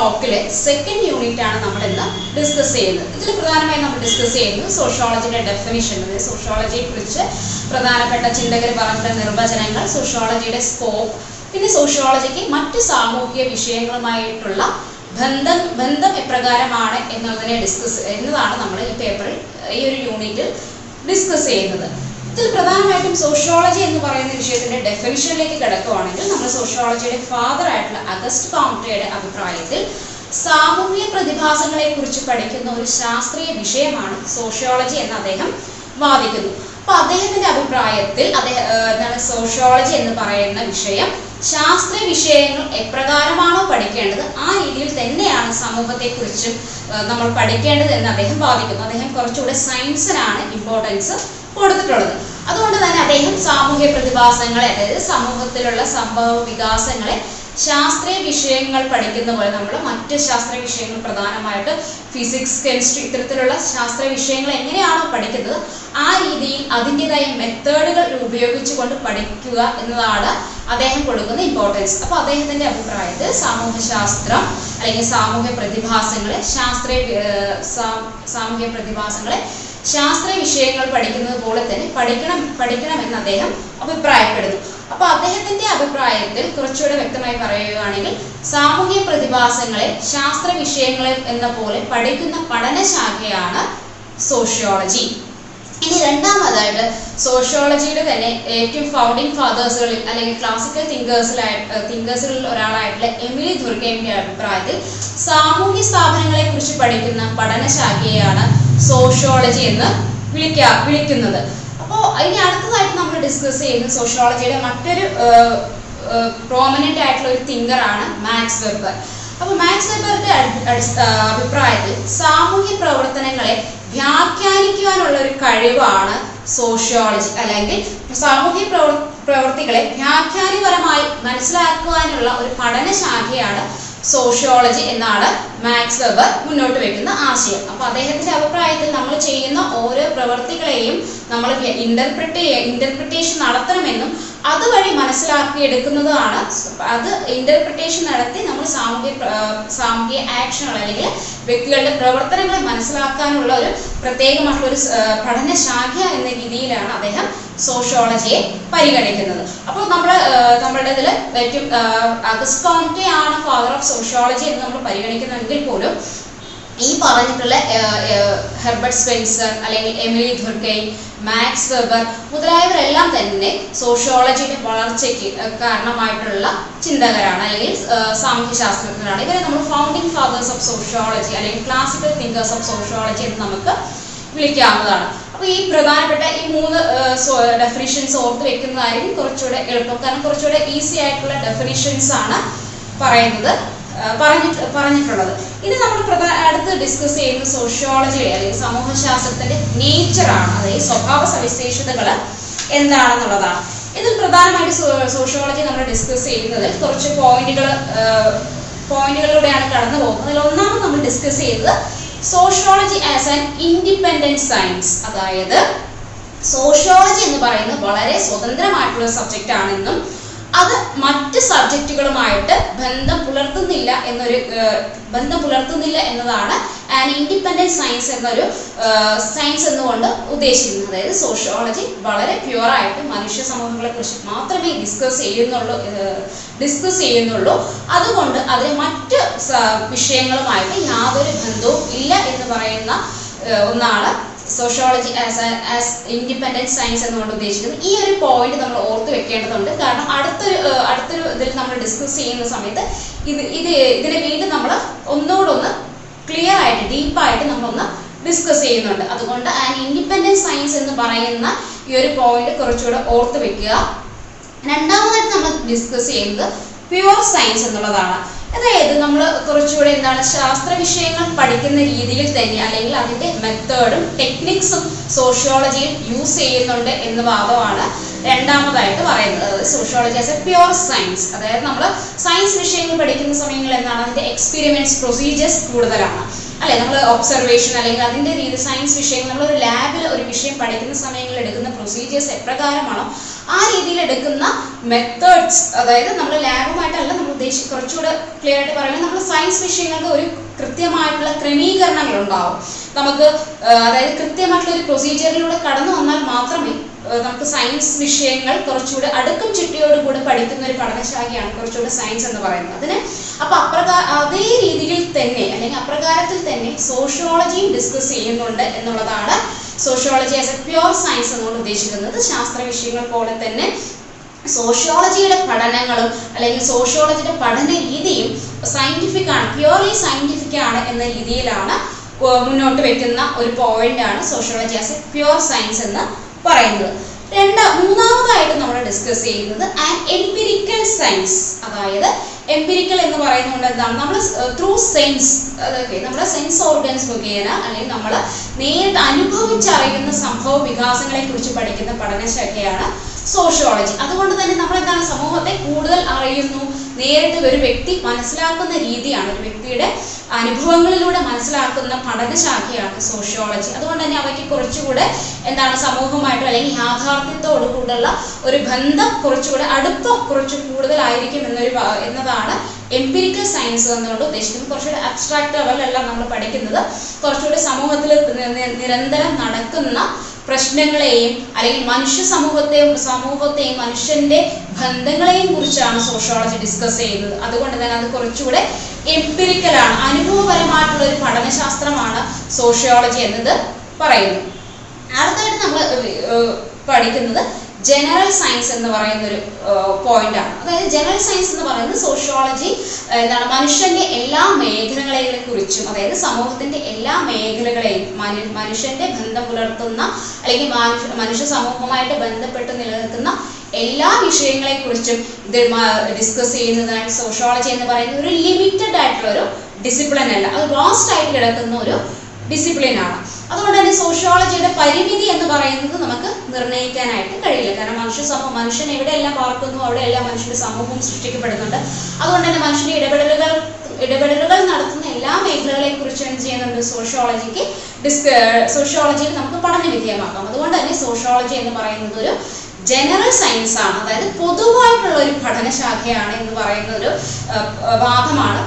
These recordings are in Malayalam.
ബ്ലോക്കിലെ സെക്കൻഡ് യൂണിറ്റ് ആണ് നമ്മൾ ഇന്ന് ഡിസ്കസ് ചെയ്യുന്നത്. ഇതിൽ പ്രധാനമായും നമ്മൾ ഡിസ്കസ് ചെയ്യുന്നത് സോഷ്യോളജിയുടെ ഡെഫിനിഷൻ അതായത് സോഷ്യോളജിയെ കുറിച്ച് പ്രധാനപ്പെട്ട ചിന്തകർ പറഞ്ഞ നിർവചനങ്ങൾ സോഷ്യോളജിയുടെ സ്കോപ്പ് പിന്നെ സോഷ്യോളജിക്ക് മറ്റ് സാമൂഹിക വിഷയങ്ങളുമായിട്ടുള്ള ബന്ധം ബന്ധം എപ്രകാരമാണ് എന്നുള്ളതിനെ ഡിസ്കസ് എന്നതാണ് നമ്മൾ ഈ പേപ്പറിൽ ഈ ഒരു യൂണിറ്റിൽ ഡിസ്കസ് ചെയ്യുന്നത്. ഇതിൽ പ്രധാനമായിട്ടും സോഷ്യോളജി എന്ന് പറയുന്ന വിഷയത്തിന്റെ ഡെഫിനിഷനിലേക്ക് കിടക്കുവാണെങ്കിൽ നമ്മൾ സോഷ്യോളജിയുടെ ഫാദർ ആയിട്ടുള്ള അഗസ്റ്റ് കോംട്രയുടെ അഭിപ്രായത്തിൽ സാമൂഹ്യ പ്രതിഭാസങ്ങളെ കുറിച്ച് പഠിക്കുന്ന ഒരു ശാസ്ത്രീയ വിഷയമാണ് സോഷ്യോളജി എന്ന് അദ്ദേഹം വാദിക്കുന്നു. അപ്പൊ അദ്ദേഹത്തിന്റെ അഭിപ്രായത്തിൽ അദ്ദേഹം എന്താണ് സോഷ്യോളജി എന്ന് പറയുന്ന വിഷയം ശാസ്ത്രീയ വിഷയങ്ങൾ എപ്രകാരമാണോ പഠിക്കേണ്ടത് ആ രീതിയിൽ തന്നെയാണ് സമൂഹത്തെക്കുറിച്ചും നമ്മൾ പഠിക്കേണ്ടത് എന്ന് അദ്ദേഹം വാദിക്കുന്നു. അദ്ദേഹം കുറച്ചുകൂടെ സയൻസിനാണ് ഇമ്പോർട്ടൻസ് കൊടുത്തിട്ടുള്ളത്. അതുകൊണ്ട് തന്നെ അദ്ദേഹം സാമൂഹ്യ പ്രതിഭാസങ്ങളെ അതായത് സമൂഹത്തിലുള്ള സംഭവ വികാസങ്ങളെ ശാസ്ത്രീയ വിഷയങ്ങൾ പഠിക്കുന്ന പോലെ നമ്മൾ മറ്റ് ശാസ്ത്രീയ വിഷയങ്ങൾ പ്രധാനമായിട്ട് ഫിസിക്സ് കെമിസ്ട്രി ഇത്തരത്തിലുള്ള ശാസ്ത്രീയ വിഷയങ്ങൾ എങ്ങനെയാണോ പഠിക്കുന്നത് ആ രീതിയിൽ അതിന്റെതായ മെത്തേഡുകൾ ഉപയോഗിച്ചുകൊണ്ട് പഠിക്കുക എന്നതാണ് അദ്ദേഹം കൊടുക്കുന്ന ഇമ്പോർട്ടൻസ് അപ്പോൾ അദ്ദേഹത്തിന്റെ അഭിപ്രായത്തിൽ സാമൂഹ്യശാസ്ത്രം അല്ലെങ്കിൽ സാമൂഹ്യ പ്രതിഭാസങ്ങളെ ശാസ്ത്രീയ സാമൂഹ്യ പ്രതിഭാസങ്ങളെ ശാസ്ത്രീയ വിഷയങ്ങൾ പഠിക്കുന്നത് പോലെ തന്നെ പഠിക്കണം പഠിക്കണമെന്ന് അദ്ദേഹം അഭിപ്രായപ്പെടുന്നു. അപ്പൊ അദ്ദേഹത്തിന്റെ അഭിപ്രായത്തിൽ കുറച്ചുകൂടെ വ്യക്തമായി പറയുകയാണെങ്കിൽ സാമൂഹ്യ പ്രതിഭാസങ്ങളെ ശാസ്ത്ര വിഷയങ്ങളെ എന്ന പോലെ പഠിക്കുന്ന പഠനശാഖയാണ് സോഷ്യോളജി. ഇനി രണ്ടാമതായിട്ട് സോഷ്യോളജിയുടെ തന്നെ ഏറ്റവും ഫൗണ്ടിങ് ഫാദേഴ്സുകളിൽ അല്ലെങ്കിൽ ക്ലാസിക്കൽ തിങ്കേഴ്സിലായിട്ട് തിങ്കേഴ്സുകളിൽ ഒരാളായിട്ടുള്ള എമിലി ദുർഗയുടെ അഭിപ്രായത്തിൽ സാമൂഹ്യ സ്ഥാപനങ്ങളെ കുറിച്ച് പഠിക്കുന്ന പഠനശാഖയെയാണ് സോഷ്യോളജി എന്ന് വിളിക്കാ വിളിക്കുന്നത്. അപ്പോൾ ഇനി അടുത്തതായിട്ട് നമ്മൾ ഡിസ്കസ് ചെയ്യുന്ന സോഷ്യോളജിയുടെ മറ്റൊരു പ്രോമിനന്റ് ആയിട്ടുള്ള ഒരു തിങ്കറാണ് മാക്സ് വെബർ. അപ്പോൾ മാക്സ് വെബറിന്റെ അഭിപ്രായത്തിൽ സാമൂഹ്യ പ്രവർത്തനങ്ങളെ വ്യാഖ്യാനിക്കുവാനുള്ള ഒരു കഴിവാണ് സോഷ്യോളജി അല്ലെങ്കിൽ സാമൂഹ്യ പ്രവർത്തികളെ വ്യാഖ്യാനപരമായി മനസ്സിലാക്കുവാനുള്ള ഒരു പഠനശാഖയാണ് സോഷ്യോളജി എന്നാണ് മാക്സ് വെബർ മുന്നോട്ട് വെക്കുന്ന ആശയം. അപ്പൊ അദ്ദേഹത്തിന്റെ അഭിപ്രായത്തിൽ നമ്മൾ ചെയ്യുന്ന ഓരോ പ്രവൃത്തികളെയും നമ്മൾ ഇന്റർപ്രിട്ടേ ഇന്റർപ്രിട്ടേഷൻ നടത്തണമെന്നും അതുവഴി മനസ്സിലാക്കി എടുക്കുന്നതാണ് അത് ഇന്റർപ്രിട്ടേഷൻ നടത്തി നമ്മൾ സാമൂഹ്യ സാമൂഹ്യ ആക്ഷനുകൾ അല്ലെങ്കിൽ വ്യക്തികളുടെ പ്രവർത്തനങ്ങളെ മനസ്സിലാക്കാനുള്ള ഒരു പ്രത്യേകമായിട്ടുള്ള ഒരു പഠനശാഖ എന്ന രീതിയിലാണ് അദ്ദേഹം സോഷ്യോളജിയെ പരിഗണിക്കുന്നത്. അപ്പോൾ നമ്മൾ നമ്മുടെ ഇതിൽ ഏറ്റവും അഗസ്റ്റ് ആണ് ഫാദർ ഓഫ് സോഷ്യോളജി എന്ന് നമ്മൾ പരിഗണിക്കുന്നുവെങ്കിൽ പോലും ഈ പറഞ്ഞിട്ടുള്ള ഹെർബർട്ട് സ്പെൻസർ അല്ലെങ്കിൽ എമിലി ധുർക്കൈ മാക്സ് വെബർ മുതലായവരെല്ലാം തന്നെ സോഷ്യോളജിയുടെ വളർച്ചയ്ക്ക് കാരണമായിട്ടുള്ള ചിന്തകരാണ് അല്ലെങ്കിൽ സാമൂഹ്യ ശാസ്ത്രജ്ഞരാണ്. ഇവരെ നമ്മൾ ഫൗണ്ടിങ് ഫാദേഴ്സ് ഓഫ് സോഷ്യോളജി അല്ലെങ്കിൽ ക്ലാസിക്കൽ തിങ്കേഴ്സ് ഓഫ് സോഷ്യോളജി എന്ന് നമുക്ക് വിളിക്കാവുന്നതാണ്. അപ്പൊ ഈ പ്രധാനപ്പെട്ട ഈ മൂന്ന് ഡെഫിനിഷൻസ് ഓർത്ത് വെക്കുന്നതായിരിക്കും കുറച്ചുകൂടെ എളുപ്പം. കാരണം കുറച്ചുകൂടെ ഈസി ആയിട്ടുള്ള ഡെഫിനിഷൻസ് ആണ് പറയുന്നത്. പറഞ്ഞിട്ട് പറഞ്ഞിട്ടുള്ളത്. ഇനി നമ്മൾ പ്രധാന അടുത്ത് ഡിസ്കസ് ചെയ്യുന്ന സോഷ്യോളജി അല്ലെങ്കിൽ സമൂഹശാസ്ത്രത്തിന്റെ നേച്ചറാണ് അതായത് സ്വഭാവ സവിശേഷതകൾ എന്താണെന്നുള്ളതാണ്. ഇതിൽ പ്രധാനമായിട്ട് സോഷ്യോളജി നമ്മൾ ഡിസ്കസ് ചെയ്യുന്നത് കുറച്ച് പോയിന്റുകൾ പോയിന്റുകളിലൂടെയാണ് കടന്നു പോകുന്നത്. അതിൽ ഒന്നാമത് നമ്മൾ ഡിസ്കസ് ചെയ്തത് sociology as an independent science അതായത് സോഷ്യോളജി എന്ന് പറയുന്നത് വളരെ സ്വതന്ത്രമായിട്ടുള്ള സബ്ജക്റ്റ് ആണെന്നും അത് മറ്റ് സബ്ജക്റ്റുകളുമായിട്ട് ബന്ധം പുലർത്തുന്നില്ല എന്നൊരു ബന്ധം പുലർത്തുന്നില്ല എന്നതാണ് ആൻ ഇൻഡിപെൻഡന്റ് സയൻസ് എന്നൊരു സയൻസ് എന്നുകൊണ്ട് ഉദ്ദേശിക്കുന്നത്. അതായത് സോഷ്യോളജി വളരെ പ്യുവറായിട്ട് മനുഷ്യ സമൂഹങ്ങളെ കുറിച്ച് മാത്രമേ ഡിസ്കസ് ചെയ്യുന്നുള്ളൂ ഡിസ്കസ് ചെയ്യുന്നുള്ളൂ. അതുകൊണ്ട് അതിന് മറ്റ് വിഷയങ്ങളുമായിട്ട് യാതൊരു ബന്ധവും ഇല്ല എന്ന് പറയുന്ന ഒന്നാണ് sociology as as independent science എന്നുകൊണ്ട് ഉദ്ദേശിക്കുന്നത് ഈ ഒരു പോയിന്റ് നമ്മൾ ഓർത്ത് വെക്കേണ്ടതുണ്ട്. കാരണം അടുത്തൊരു അടുത്തൊരു ഇതിൽ നമ്മൾ ഡിസ്കസ് ചെയ്യുന്ന സമയത്ത് ഇത് ഇത് ഇതിനെ വീണ്ടും നമ്മൾ ഒന്നുകൂടൊന്ന് ക്ലിയർ ആയിട്ട് ഡീപ്പായിട്ട് നമ്മളൊന്ന് ഡിസ്കസ് ചെയ്യുന്നുണ്ട്. അതുകൊണ്ട് ആൻ ഇൻഡിപെൻഡന്റ് സയൻസ് എന്ന് പറയുന്ന ഈ ഒരു പോയിന്റ് കുറച്ചുകൂടെ ഓർത്ത് വെക്കുക. രണ്ടാമതായിട്ട് നമ്മൾ ഡിസ്കസ് ചെയ്യുന്നത് പ്യുവർ സയൻസ് എന്നുള്ളതാണ്. അതായത് നമ്മൾ കുറച്ചുകൂടെ എന്താണ് ശാസ്ത്ര വിഷയങ്ങൾ പഠിക്കുന്ന രീതിയിൽ തന്നെ അല്ലെങ്കിൽ അതിന്റെ മെത്തേഡും ടെക്നിക്സും സോഷ്യോളജിയിൽ യൂസ് ചെയ്യുന്നുണ്ട് എന്ന വാദമാണ് രണ്ടാമതായിട്ട് പറയുന്നത്. Sociology as a pure science അതായത് നമ്മൾ സയൻസ് വിഷയങ്ങൾ പഠിക്കുന്ന സമയങ്ങളിൽ എന്താണ് അതിന്റെ എക്സ്പീരിമെന്റ്സ് പ്രൊസീജിയേഴ്സ് കൂടുതലാണ്. അല്ലെ? നമ്മൾ ഒബ്സർവേഷൻ അല്ലെങ്കിൽ അതിന്റെ രീതി സയൻസ് വിഷയങ്ങൾ നമ്മൾ ഒരു ലാബിൽ ഒരു വിഷയം പഠിക്കുന്ന സമയങ്ങളിൽ എടുക്കുന്ന പ്രൊസീജിയേഴ്സ് എപ്രകാരമാണോ ആ രീതിയിൽ എടുക്കുന്ന മെത്തേഡ്സ് അതായത് നമ്മൾ ലാബുമായിട്ടല്ല നമ്മൾ ഉദ്ദേശിച്ച് കുറച്ചുകൂടെ ക്ലിയർ ആയിട്ട് പറയുന്നത് നമ്മൾ സയൻസ് വിഷയങ്ങൾക്ക് ഒരു കൃത്യമായിട്ടുള്ള ക്രമീകരണങ്ങൾ ഉണ്ടാവും നമുക്ക് അതായത് കൃത്യമായിട്ടുള്ള ഒരു പ്രൊസീജിയറിലൂടെ കടന്നു വന്നാൽ മാത്രമേ നമുക്ക് സയൻസ് വിഷയങ്ങൾ കുറച്ചുകൂടെ അടുക്കും ചിട്ടയോടുകൂടെ പഠിക്കുന്ന ഒരു പഠനശാഖയാണ് കുറച്ചുകൂടെ സയൻസ് എന്ന് പറയുന്നത്. അതിന് അപ്പൊ അപ്രകാര അതേ രീതിയിൽ തന്നെ അല്ലെങ്കിൽ അപ്രകാരത്തിൽ തന്നെ സോഷ്യോളജിയും ഡിസ്കസ് ചെയ്യുന്നുണ്ട് എന്നുള്ളതാണ് sociology as a pure science എന്നുകൊണ്ട് ഉദ്ദേശിക്കുന്നത് ശാസ്ത്ര വിഷയങ്ങൾ പോലെ തന്നെ സോഷ്യോളജിയുടെ പഠനങ്ങളും അല്ലെങ്കിൽ സോഷ്യോളജിയുടെ പഠന രീതിയും സയന്റിഫിക് ആണ് പ്യുവർലി സയന്റിഫിക് ആണ് എന്ന രീതിയിലാണ് മുന്നോട്ട് വെക്കുന്ന ഒരു പോയിന്റ് ആണ് sociology as a pure science എന്ന് പറയുന്നത്. രണ്ട് മൂന്നാമതായിട്ട് നമ്മൾ ഡിസ്കസ് ചെയ്യുന്നത് ആൻഡ് എംപിരിക്കൽ സയൻസ് അതായത് എംപിരിക്കൽ എന്ന് പറയുന്നത് എന്താണ്? നമ്മൾ ത്രൂ സെൻസ് അതൊക്കെ നമ്മുടെ സെൻസ് ഓർഗൻസ് മുഖേന അല്ലെങ്കിൽ നമ്മൾ നേരിട്ട് അനുഭവിച്ചറിയുന്ന സംഭവ വികാസങ്ങളെ കുറിച്ച് പഠിക്കുന്ന പഠനശാഖയാണ് സോഷ്യോളജി അതുകൊണ്ട് തന്നെ നമ്മൾ എന്താണ് സമൂഹത്തെ കൂടുതൽ അറിയുന്നു? നേരിട്ട് ഒരു വ്യക്തി മനസ്സിലാക്കുന്ന രീതിയാണ്. ഒരു വ്യക്തിയുടെ അനുഭവങ്ങളിലൂടെ മനസ്സിലാക്കുന്ന പഠനശാഖയാണ് സോഷ്യോളജി അതുകൊണ്ട് തന്നെ അവയ്ക്ക് കുറച്ചുകൂടെ എന്താണ് സമൂഹമായിട്ട് അല്ലെങ്കിൽ യാഥാർത്ഥ്യത്തോടു കൂടെയുള്ള ഒരു ബന്ധം കുറച്ചുകൂടെ അടുപ്പം കുറച്ച് കൂടുതലായിരിക്കും എന്നൊരു എന്നതാണ് എംപിരിക്കൽ സയൻസ് എന്നുകൊണ്ട് ഉദ്ദേശിക്കുന്നത്. കുറച്ചുകൂടെ അബ്സ്ട്രാക്ട് ലെവലിലല്ല നമ്മൾ പഠിക്കുന്നത്. കുറച്ചുകൂടി സമൂഹത്തിൽ നിരന്തരം നടക്കുന്ന പ്രശ്നങ്ങളെയും അല്ലെങ്കിൽ മനുഷ്യ സമൂഹത്തെ സമൂഹത്തെയും മനുഷ്യന്റെ ബന്ധങ്ങളെയും കുറിച്ചാണ് സോഷ്യോളജി ഡിസ്കസ് ചെയ്യുന്നത്. അതുകൊണ്ട് തന്നെ അത് കുറച്ചുകൂടെ എംപിരിക്കലാണ് അനുഭവപരമായിട്ടുള്ള ഒരു പഠനശാസ്ത്രമാണ് സോഷ്യോളജി എന്നത് പറയുന്നു അടുത്തായിട്ട് നമ്മൾ പഠിക്കുന്നത് ജനറൽ സയൻസ് എന്ന് പറയുന്ന ഒരു പോയിന്റ് ആണ്. അതായത് ജനറൽ സയൻസ് എന്ന് പറയുന്നത് സോഷ്യോളജി എന്താണ് മനുഷ്യന്റെ എല്ലാ മേഖലകളെ കുറിച്ചും അതായത് സമൂഹത്തിന്റെ എല്ലാ മേഖലകളെയും മനുഷ്യന്റെ ബന്ധം പുലർത്തുന്ന അല്ലെങ്കിൽ മനുഷ്യ സമൂഹവുമായിട്ട് ബന്ധപ്പെട്ട് നിലനിൽക്കുന്ന എല്ലാ വിഷയങ്ങളെ കുറിച്ചും ഇത് ഡിസ്കസ് ചെയ്യുന്നതാണ് സോഷ്യോളജി എന്ന് പറയുന്നത്. ഒരു ലിമിറ്റഡ് ആയിട്ടുള്ള ഒരു ഡിസിപ്ലിൻ അല്ല. അത് വാസ്റ്റ് ആയിട്ട് കിടക്കുന്ന ഒരു ഡിസിപ്ലിൻ ആണ്. അതുകൊണ്ട് തന്നെ സോഷ്യോളജിയുടെ പരിമിതി എന്ന് പറയുന്നത് നമുക്ക് നിർണയിക്കാനായിട്ട് കഴിയില്ല. കാരണം മനുഷ്യ സമൂഹം മനുഷ്യൻ എവിടെയെല്ലാം പാർക്കുന്നു അവിടെയെല്ലാം മനുഷ്യന്റെ സമൂഹവും സൃഷ്ടിക്കപ്പെടുന്നുണ്ട്. അതുകൊണ്ട് തന്നെ മനുഷ്യന്റെ ഇടപെടലുകൾ ഇടപെടലുകൾ നടത്തുന്ന എല്ലാ മേഖലകളെ കുറിച്ച് എന്ത് ചെയ്യുന്നുണ്ട് സോഷ്യോളജിക്ക് ഡിസ്ക സോഷ്യോളജിയിൽ നമുക്ക് പഠന വിധേയമാക്കാം. അതുകൊണ്ട് തന്നെ സോഷ്യോളജി എന്ന് പറയുന്നത് ഒരു ജനറൽ സയൻസ് ആണ്. അതായത് പൊതുവായിട്ടുള്ള ഒരു പഠനശാഖയാണ് എന്ന് പറയുന്ന ഒരു വാദമാണ്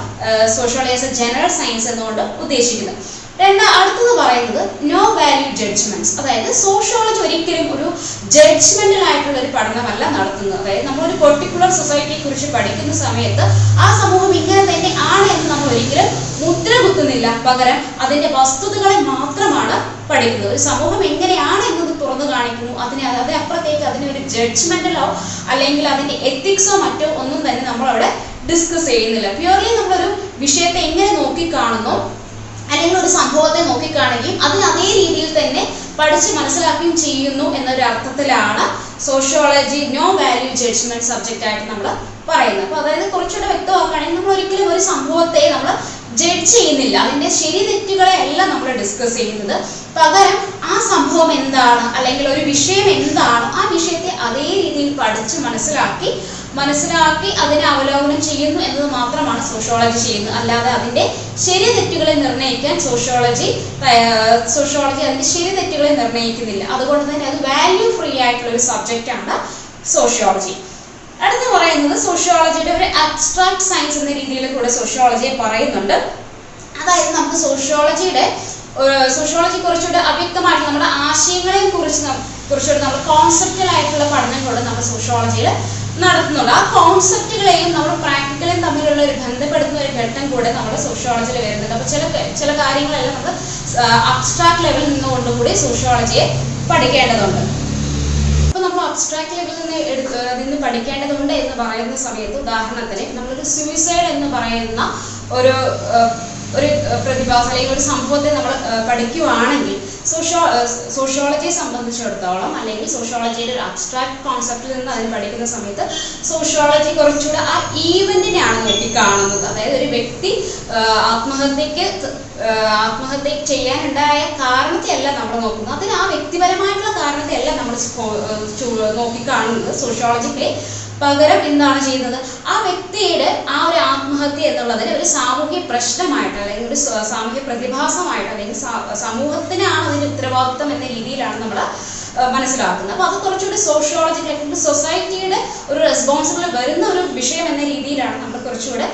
sociology as a general science എന്നുകൊണ്ട് ഉദ്ദേശിക്കുന്നത്. രണ്ടാ അടുത്തത് പറയുന്നത് നോ വാല്യൂ ജഡ്ജ്മെന്റ്സ് അതായത് സോഷ്യോളജി ഒരിക്കലും ഒരു ജഡ്ജ്മെന്റൽ ആയിട്ടുള്ള ഒരു പഠനമല്ല നടത്തുന്നത്. അതായത് നമ്മൾ ഒരു പെർട്ടിക്കുലർ സൊസൈറ്റിയെ കുറിച്ച് പഠിക്കുന്ന സമയത്ത് ആ സമൂഹം ഇങ്ങനെ തന്നെ ആണ് എന്ന് നമ്മൾ ഒരിക്കലും മുദ്ര കുത്തുന്നില്ല പകരം അതിന്റെ വസ്തുതകളെ മാത്രമാണ് പഠിക്കുന്നത്. ഒരു സമൂഹം എങ്ങനെയാണ് എന്നത് തുറന്നു കാണിക്കുന്നു? അതിനെ അതായത് അപ്പുറത്തേക്ക് അതിന് ഒരു ജഡ്ജ്മെന്റലോ അല്ലെങ്കിൽ അതിന്റെ എത്തിക്സോ മറ്റോ ഒന്നും തന്നെ നമ്മൾ അവിടെ ഡിസ്കസ് ചെയ്യുന്നില്ല. പ്യൂർലി നമ്മളൊരു വിഷയത്തെ എങ്ങനെ നോക്കിക്കാണുന്നു അല്ലെങ്കിൽ ഒരു സംഭവത്തെ നോക്കിക്കാണുകയും അതിന് അതേ രീതിയിൽ തന്നെ പഠിച്ച് മനസ്സിലാക്കുകയും ചെയ്യുന്നു എന്നൊരു അർത്ഥത്തിലാണ് sociology no value judgement subject ആയിട്ട് നമ്മൾ പറയുന്നത്. അപ്പൊ അതായത് കുറച്ചുകൂടെ വ്യക്തമാക്കുകയാണെങ്കിൽ നമ്മൾ ഒരിക്കലും ഒരു സംഭവത്തെ നമ്മൾ ജഡ്ജ് ചെയ്യുന്നില്ല. അതിന്റെ ശരി തെറ്റുകളെ അല്ല നമ്മൾ ഡിസ്കസ് ചെയ്യുന്നത്. പകരം ആ സംഭവം എന്താണ്? അല്ലെങ്കിൽ ഒരു വിഷയം എന്താണ്? ആ വിഷയത്തെ അതേ രീതിയിൽ പഠിച്ച് മനസ്സിലാക്കി മനസ്സിലാക്കി അതിനെ അവലോകനം ചെയ്യുന്നു എന്നത് മാത്രമാണ് സോഷ്യോളജി ചെയ്യുന്നത്. അല്ലാതെ അതിന്റെ ശരി തെറ്റുകളെ നിർണയിക്കാൻ സോഷ്യോളജി സോഷ്യോളജി അതിന്റെ ശരി തെറ്റുകളെ നിർണയിക്കുന്നില്ല അതുകൊണ്ട് തന്നെ അത് വാല്യൂ ഫ്രീ ആയിട്ടുള്ള ഒരു സബ്ജക്റ്റ് ആണ് സോഷ്യോളജി അടുത്ത് പറയുന്നത് സോഷ്യോളജിയുടെ ഒരു അബ്സ്ട്രാക്ട് സയൻസ് എന്ന രീതിയിൽ കൂടെ സോഷ്യോളജിയെ പറയുന്നുണ്ട്. അതായത് നമുക്ക് സോഷ്യോളജിയുടെ സോഷ്യോളജി കുറച്ചുകൂടെ അവ്യക്തമായിട്ട് നമ്മുടെ ആശയങ്ങളെ കുറിച്ച് കുറച്ചുകൂടെ നമ്മൾ കോൺസെപ്റ്റൽ ആയിട്ടുള്ള പഠനങ്ങളോട് നമ്മൾ സോഷ്യോളജിയിൽ നടത്തുന്നുണ്ട്. ആ കോൺസെപ്റ്റുകളെയും നമ്മൾ പ്രാക്ടിക്കലും തമ്മിലുള്ള ഒരു ബന്ധപ്പെടുത്തുന്ന ഒരു ഘട്ടം കൂടെ നമ്മുടെ സോഷ്യോളജിയിൽ വരുന്നുണ്ട്. അപ്പൊ ചില ചില കാര്യങ്ങളെല്ലാം നമ്മൾ അബ്സ്ട്രാക്ട് ലെവലിൽ നിന്നുകൊണ്ടും കൂടി സോഷ്യോളജിയെ പഠിക്കേണ്ടതുണ്ട്. അപ്പൊ നമ്മൾ അബ്സ്ട്രാക്ട് ലെവലിൽ നിന്ന് എടുത്ത് നിന്ന് പഠിക്കേണ്ടതുണ്ട് എന്ന് പറയുന്ന സമയത്ത് ഉദാഹരണത്തിന് നമ്മളൊരു സൂയിസൈഡ് എന്ന് പറയുന്ന ഒരു ഒരു പ്രതിഭാസം അല്ലെങ്കിൽ ഒരു സംഭവത്തെ നമ്മൾ പഠിക്കുവാണെങ്കിൽ സോഷ്യോ സോഷ്യോളജിയെ സംബന്ധിച്ചിടത്തോളം അല്ലെങ്കിൽ സോഷ്യോളജിയുടെ ഒരു അബ്സ്ട്രാക്ട് കോൺസെപ്റ്റിൽ നിന്ന് അതിന് പഠിക്കുന്ന സമയത്ത് സോഷ്യോളജി കുറച്ചുകൂടെ ആ ഈവന്റിനെയാണ് നോക്കിക്കാണുന്നത്. അതായത് ഒരു വ്യക്തി ആത്മഹത്യക്ക് ആത്മഹത്യ ചെയ്യാനുണ്ടായ കാരണത്തെയല്ല നമ്മൾ നോക്കുന്നത്. അതിന് ആ വ്യക്തിപരമായിട്ടുള്ള കാരണത്തെയല്ല നമ്മൾ നോക്കി കാണുന്നത് സോഷ്യോളജിക്കലി. പകരം എന്താണ് ചെയ്യുന്നത്. ആ വ്യക്തിയുടെ ആ ഒരു ആത്മഹത്യ എന്നുള്ളതിന് ഒരു സാമൂഹ്യ പ്രശ്നമായിട്ട് അല്ലെങ്കിൽ ഒരു സാമൂഹ്യ പ്രതിഭാസമായിട്ട് അല്ലെങ്കിൽ സമൂഹത്തിനാണ് അതിന് ഉത്തരവാദിത്വം എന്ന രീതിയിലാണ് നമ്മൾ മനസ്സിലാക്കുന്നത്. അപ്പോൾ അത് കുറച്ചുകൂടി സോഷ്യോളജിക്കൽ അല്ലെങ്കിൽ സൊസൈറ്റിയുടെ ഒരു റെസ്പോൺസിബിൾ വരുന്ന ഒരു വിഷയം എന്ന രീതിയിലാണ് നമ്മൾ കുറച്ചുകൂടെ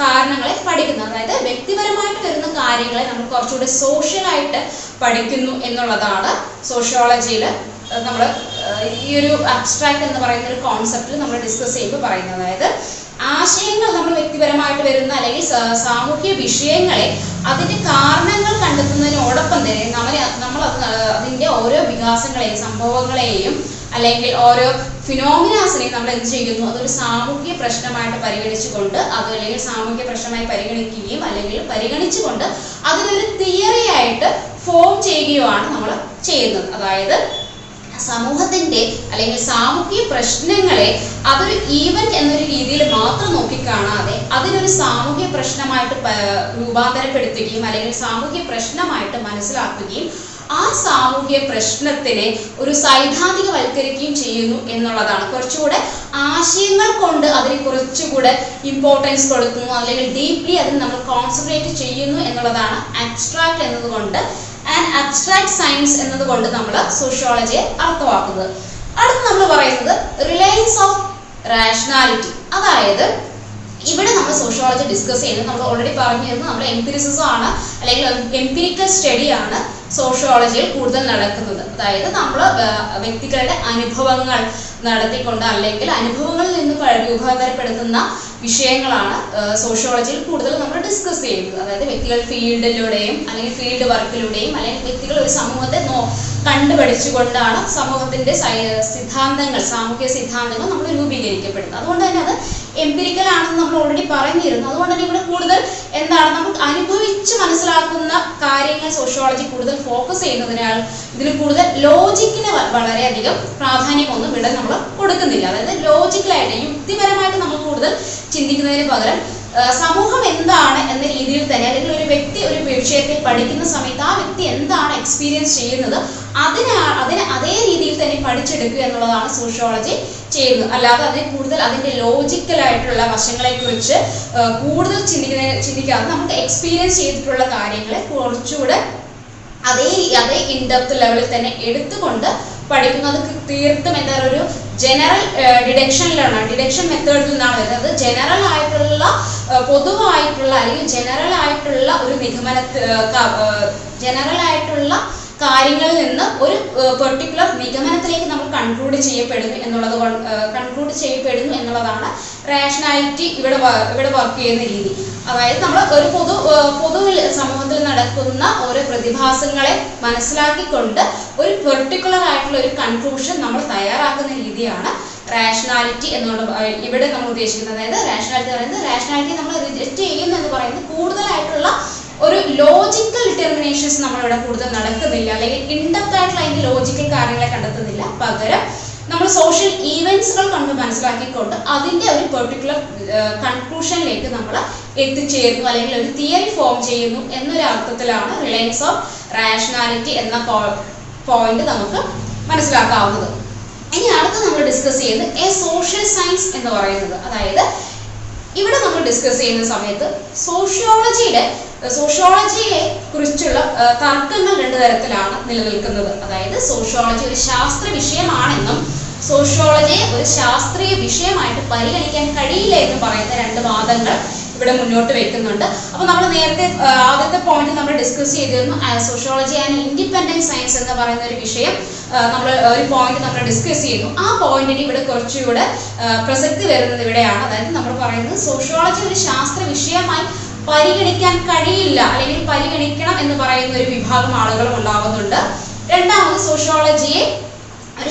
കാരണങ്ങളെ പഠിക്കുന്നത്. അതായത് വ്യക്തിപരമായിട്ട് വരുന്ന കാര്യങ്ങളെ നമ്മൾ കുറച്ചുകൂടി സോഷ്യലായിട്ട് പഠിക്കുന്നു എന്നുള്ളതാണ് സോഷ്യോളജിയിൽ നമ്മൾ ഈ ഒരു അബ്സ്ട്രാക്ട് എന്ന് പറയുന്ന ഒരു കോൺസെപ്റ്റ് നമ്മൾ ഡിസ്കസ് ചെയ്യുമ്പോൾ പറയുന്നത്. അതായത് ആശയങ്ങൾ നമ്മൾ വ്യക്തിപരമായിട്ട് വരുന്ന അല്ലെങ്കിൽ സാമൂഹ്യ വിഷയങ്ങളെ അതിന്റെ കാരണങ്ങൾ കണ്ടെത്തുന്നതിനോടൊപ്പം തന്നെ നമ്മൾ നമ്മൾ അത് അതിന്റെ ഓരോ വികാസങ്ങളെയും സംഭവങ്ങളെയും അല്ലെങ്കിൽ ഓരോ ഫിനോമിനാസിനെയും നമ്മൾ എന്ത് ചെയ്യുന്നു? അതൊരു സാമൂഹ്യ പ്രശ്നമായിട്ട് പരിഗണിച്ചുകൊണ്ട് അത് അല്ലെങ്കിൽ സാമൂഹ്യ പ്രശ്നമായി പരിഗണിക്കുകയും അല്ലെങ്കിൽ പരിഗണിച്ചുകൊണ്ട് അതിനൊരു തിയറി ആയിട്ട് ഫോം ചെയ്യുകയുമാണ് നമ്മൾ ചെയ്യുന്നത്. അതായത് സമൂഹത്തിന്റെ അല്ലെങ്കിൽ സാമൂഹിക പ്രശ്നങ്ങളെ അതൊരു ഈവന്റ് എന്നൊരു രീതിയിൽ മാത്രം നോക്കി നോക്കിക്കാണാതെ അതിനൊരു സാമൂഹ്യ പ്രശ്നമായിട്ട് രൂപാന്തരപ്പെടുത്തുകയും അല്ലെങ്കിൽ സാമൂഹ്യ പ്രശ്നമായിട്ട് മനസ്സിലാക്കുകയും ആ സാമൂഹ്യ പ്രശ്നത്തിനെ ഒരു സൈദ്ധാന്തികവൽക്കരിക്കുകയും ചെയ്യുന്നു എന്നുള്ളതാണ്. കുറച്ചുകൂടെ ആശയങ്ങൾ കൊണ്ട് അതിനെ കുറച്ചുകൂടെ ഇമ്പോർട്ടൻസ് കൊടുക്കുന്നു അല്ലെങ്കിൽ ഡീപ്ലി അതിന് നമ്മൾ കോൺസെൻട്രേറ്റ് ചെയ്യുന്നു എന്നുള്ളതാണ് അബ്സ്ട്രാക്ട് എന്നതുകൊണ്ട് ആൻഡ് അബ്സ്ട്രാക്ട് സയൻസ് എന്നതുകൊണ്ട് നമ്മൾ സോഷ്യോളജിയെ അർത്ഥമാക്കുന്നത്. അടുത്ത് നമ്മൾ പറയുന്നത് റിലയൻസ് ഓഫ് റാഷണാലിറ്റി അതായത് ഇവിടെ നമ്മൾ സോഷ്യോളജി ഡിസ്കസ് ചെയ്യുന്നത് നമ്മൾ ഓൾറെഡി പറഞ്ഞിരുന്നു നമ്മുടെ എംപിരിസിസം ആണ് അല്ലെങ്കിൽ എംപിരിക്കൽ സ്റ്റഡി ആണ്. സോഷ്യോളജിയിൽ കൂടുതൽ നടക്കുന്നത്. അതായത് നമ്മൾ വ്യക്തികളുടെ അനുഭവങ്ങൾ നടത്തിക്കൊണ്ട് അല്ലെങ്കിൽ അനുഭവങ്ങളിൽ നിന്ന് രൂപാന്തരപ്പെടുത്തുന്ന വിഷയങ്ങളാണ് സോഷ്യോളജിയിൽ കൂടുതൽ നമ്മൾ ഡിസ്കസ് ചെയ്യുന്നത്. അതായത് വ്യക്തികൾ ഫീൽഡിലൂടെയും അല്ലെങ്കിൽ ഫീൽഡ് വർക്കിലൂടെയും അല്ലെങ്കിൽ വ്യക്തികൾ ഒരു സമൂഹത്തെ നോ കണ്ടുപഠിച്ചുകൊണ്ടാണ് സമൂഹത്തിന്റെ സിദ്ധാന്തങ്ങൾ സാമൂഹ്യ സിദ്ധാന്തങ്ങൾ നമ്മൾ രൂപീകരിക്കപ്പെടുന്നത്. അതുകൊണ്ട് തന്നെ അത് എംപിരിക്കൽ ആണെന്ന് നമ്മൾ ഓൾറെഡി പറഞ്ഞിരുന്നു. അതുകൊണ്ട് തന്നെ ഇവിടെ കൂടുതൽ എന്താണ് നമുക്ക് അനുഭവിച്ച് മനസ്സിലാക്കുന്ന കാര്യങ്ങൾ സോഷ്യോളജി കൂടുതൽ ഫോക്കസ് ചെയ്യുന്നതിനാൽ ഇതിൽ കൂടുതൽ ലോജിക്കിന് വളരെയധികം പ്രാധാന്യമൊന്നും ഇവിടെ നമ്മൾ കൊടുക്കുന്നില്ല. അതായത് ലോജിക്കലായിട്ട് യുക്തിപരമായിട്ട് നമ്മൾ കൂടുതൽ ചിന്തിക്കുന്നതിന് പകരം സമൂഹം എന്താണ് എന്ന രീതിയിൽ തന്നെ അല്ലെങ്കിൽ ഒരു വ്യക്തി ഒരു വിഷയത്തെ പഠിക്കുന്ന സമയത്ത് ആ വ്യക്തി എന്താണ് എക്സ്പീരിയൻസ് ചെയ്യുന്നത് അതിനെ അതിനെ അതേ രീതിയിൽ തന്നെ പഠിച്ചെടുക്കുക എന്നുള്ളതാണ് സോഷ്യോളജി ചെയ്യുന്നത്. അല്ലാതെ അതിനെ കൂടുതൽ അതിന്റെ ലോജിക്കലായിട്ടുള്ള വശങ്ങളെ കുറിച്ച് കൂടുതൽ ചിന്തിക്കുന്ന ചിന്തിക്കാതെ നമുക്ക് എക്സ്പീരിയൻസ് ചെയ്തിട്ടുള്ള കാര്യങ്ങളെ കുറച്ചുകൂടെ അതേ അതേ ഇൻഡെപ്ത് ലെവലിൽ തന്നെ എടുത്തുകൊണ്ട് പഠിക്കുന്നത് തീർത്തും എന്താ പറയുക ഒരു ജനറൽ ഡിഡക്ഷനിലാണ് ഡിഡക്ഷൻ മെത്തേഡിൽ നിന്നാണ് വരുന്നത്. ജനറൽ ആയിട്ടുള്ള പൊതുവായിട്ടുള്ള അല്ലെങ്കിൽ ജനറൽ ആയിട്ടുള്ള ഒരു നിഗമന ജനറൽ ആയിട്ടുള്ള കാര്യങ്ങളിൽ നിന്ന് ഒരു പെർട്ടിക്കുലർ നിഗമനത്തിലേക്ക് നമ്മൾ കൺക്ലൂഡ് ചെയ്യപ്പെടുന്നു എന്നുള്ളത് കൺക്ലൂഡ് ചെയ്യപ്പെടുന്നു എന്നുള്ളതാണ് റാഷണാലിറ്റി ഇവിടെ ഇവിടെ വർക്ക് ചെയ്യുന്ന രീതി. അതായത് നമ്മൾ ഒരു പൊതു പൊതു സമൂഹത്തിൽ നടക്കുന്ന ഓരോ പ്രതിഭാസങ്ങളെ മനസ്സിലാക്കിക്കൊണ്ട് ഒരു പെർട്ടിക്കുലർ ആയിട്ടുള്ള ഒരു കൺക്ലൂഷൻ നമ്മൾ തയ്യാറാക്കുന്ന രീതിയാണ് റാഷണാലിറ്റി എന്നുള്ള ഇവിടെ നമ്മൾ ഉദ്ദേശിക്കുന്നത്. അതായത് റാഷണാലിറ്റി പറയുന്നത് റാഷണാലിറ്റി നമ്മൾ റിജക്റ്റ് ചെയ്യുന്നു എന്ന് പറയുന്നത് കൂടുതലായിട്ടുള്ള ഒരു ലോജിക്കൽ ഡിറ്റർമിനേഷൻസ് നമ്മളിവിടെ കൂടുതൽ നടക്കുന്നില്ല. അല്ലെങ്കിൽ ഇൻഡെപ്റ്റ് ആയിട്ടുള്ള അതിന്റെ ലോജിക്കൽ കാര്യങ്ങളെ കണ്ടെത്തുന്നില്ല. പകരം നമ്മൾ സോഷ്യൽ ഈവൻസുകൾ കണ്ട് മനസ്സിലാക്കിക്കൊണ്ട് അതിന്റെ ഒരു പെർട്ടിക്കുലർ കൺക്ലൂഷനിലേക്ക് നമ്മൾ എത്തിച്ചേരുന്നു അല്ലെങ്കിൽ ഒരു തിയറി ഫോം ചെയ്യുന്നു എന്നൊരു അർത്ഥത്തിലാണ് റിലയൻസ് ഓഫ് റാഷണാലിറ്റി എന്ന പോയിന്റ് നമുക്ക് മനസ്സിലാക്കാവുന്നത്. ഇനി അടുത്ത് നമ്മൾ ഡിസ്കസ് ചെയ്യുന്നത് എ സോഷ്യൽ സയൻസ് എന്ന് പറയുന്നത്. അതായത് ഇവിടെ നമ്മൾ ഡിസ്കസ് ചെയ്യുന്ന സമയത്ത് സോഷ്യോളജിയുടെ സോഷ്യോളജിയെ കുറിച്ചുള്ള തർക്കങ്ങൾ രണ്ടു തരത്തിലാണ് നിലനിൽക്കുന്നത്. അതായത് സോഷ്യോളജി ഒരു ശാസ്ത്ര വിഷയമാണെന്നും സോഷ്യോളജിയെ ഒരു ശാസ്ത്രീയ വിഷയമായിട്ട് പരിഗണിക്കാൻ കഴിയില്ല എന്ന് പറയുന്ന രണ്ട് വാദങ്ങൾ ഇവിടെ മുന്നോട്ട് വെക്കുന്നുണ്ട്. അപ്പൊ നമ്മൾ നേരത്തെ ആദ്യത്തെ പോയിന്റ് നമ്മൾ ഡിസ്കസ് ചെയ്തിരുന്നു സോഷ്യോളജി ആൻഡ് ഇൻഡിപെൻഡന്റ് സയൻസ് എന്ന് പറയുന്ന ഒരു വിഷയം നമ്മൾ ഒരു പോയിന്റ് നമ്മൾ ഡിസ്കസ് ചെയ്യുന്നു. ആ പോയിന്റിന് ഇവിടെ കുറച്ചുകൂടെ പ്രസക്തി വരുന്നത് ഇവിടെയാണ്. അതായത് നമ്മൾ പറയുന്നത് സോഷ്യോളജി ഒരു ശാസ്ത്ര വിഷയമായി പരിഗണിക്കാൻ കഴിയില്ല അല്ലെങ്കിൽ പരിഗണിക്കണം എന്ന് പറയുന്ന ഒരു വിഭാഗം ആളുകളും ഉണ്ടാവുന്നുണ്ട്. രണ്ടാമത് സോഷ്യോളജിയെ ഒരു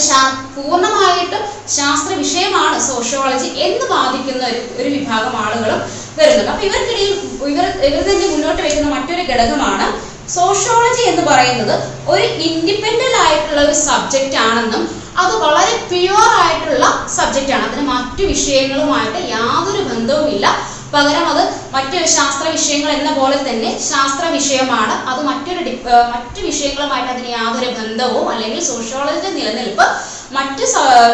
പൂർണമായിട്ടും ശാസ്ത്ര വിഷയമാണ് സോഷ്യോളജി എന്ന് വാദിക്കുന്ന ഒരു ഒരു വിഭാഗം ആളുകളും വരുന്നുണ്ട്. അപ്പൊ ഇവർക്കിടയിൽ ഇവർ ഇവർ തന്നെ മുന്നോട്ട് വെക്കുന്ന മറ്റൊരു ഘടകമാണ് സോഷ്യോളജി എന്ന് പറയുന്നത് ഒരു ഇൻഡിപെൻഡന്റ് ആയിട്ടുള്ള ഒരു സബ്ജക്റ്റ് ആണെന്നും അത് വളരെ പ്യുവർ ആയിട്ടുള്ള സബ്ജക്റ്റ് ആണ്. അതിന് മറ്റു വിഷയങ്ങളുമായിട്ട് യാതൊരു ബന്ധവുമില്ല. പകരം അത് മറ്റൊരു ശാസ്ത്ര വിഷയങ്ങൾ എന്ന പോലെ തന്നെ ശാസ്ത്ര വിഷയമാണ്. അത് മറ്റൊരു മറ്റു വിഷയങ്ങളുമായിട്ട് അതിന് യാതൊരു ബന്ധവും അല്ലെങ്കിൽ സോഷ്യോളജിയുടെ നിലനിൽപ്പ് മറ്റ്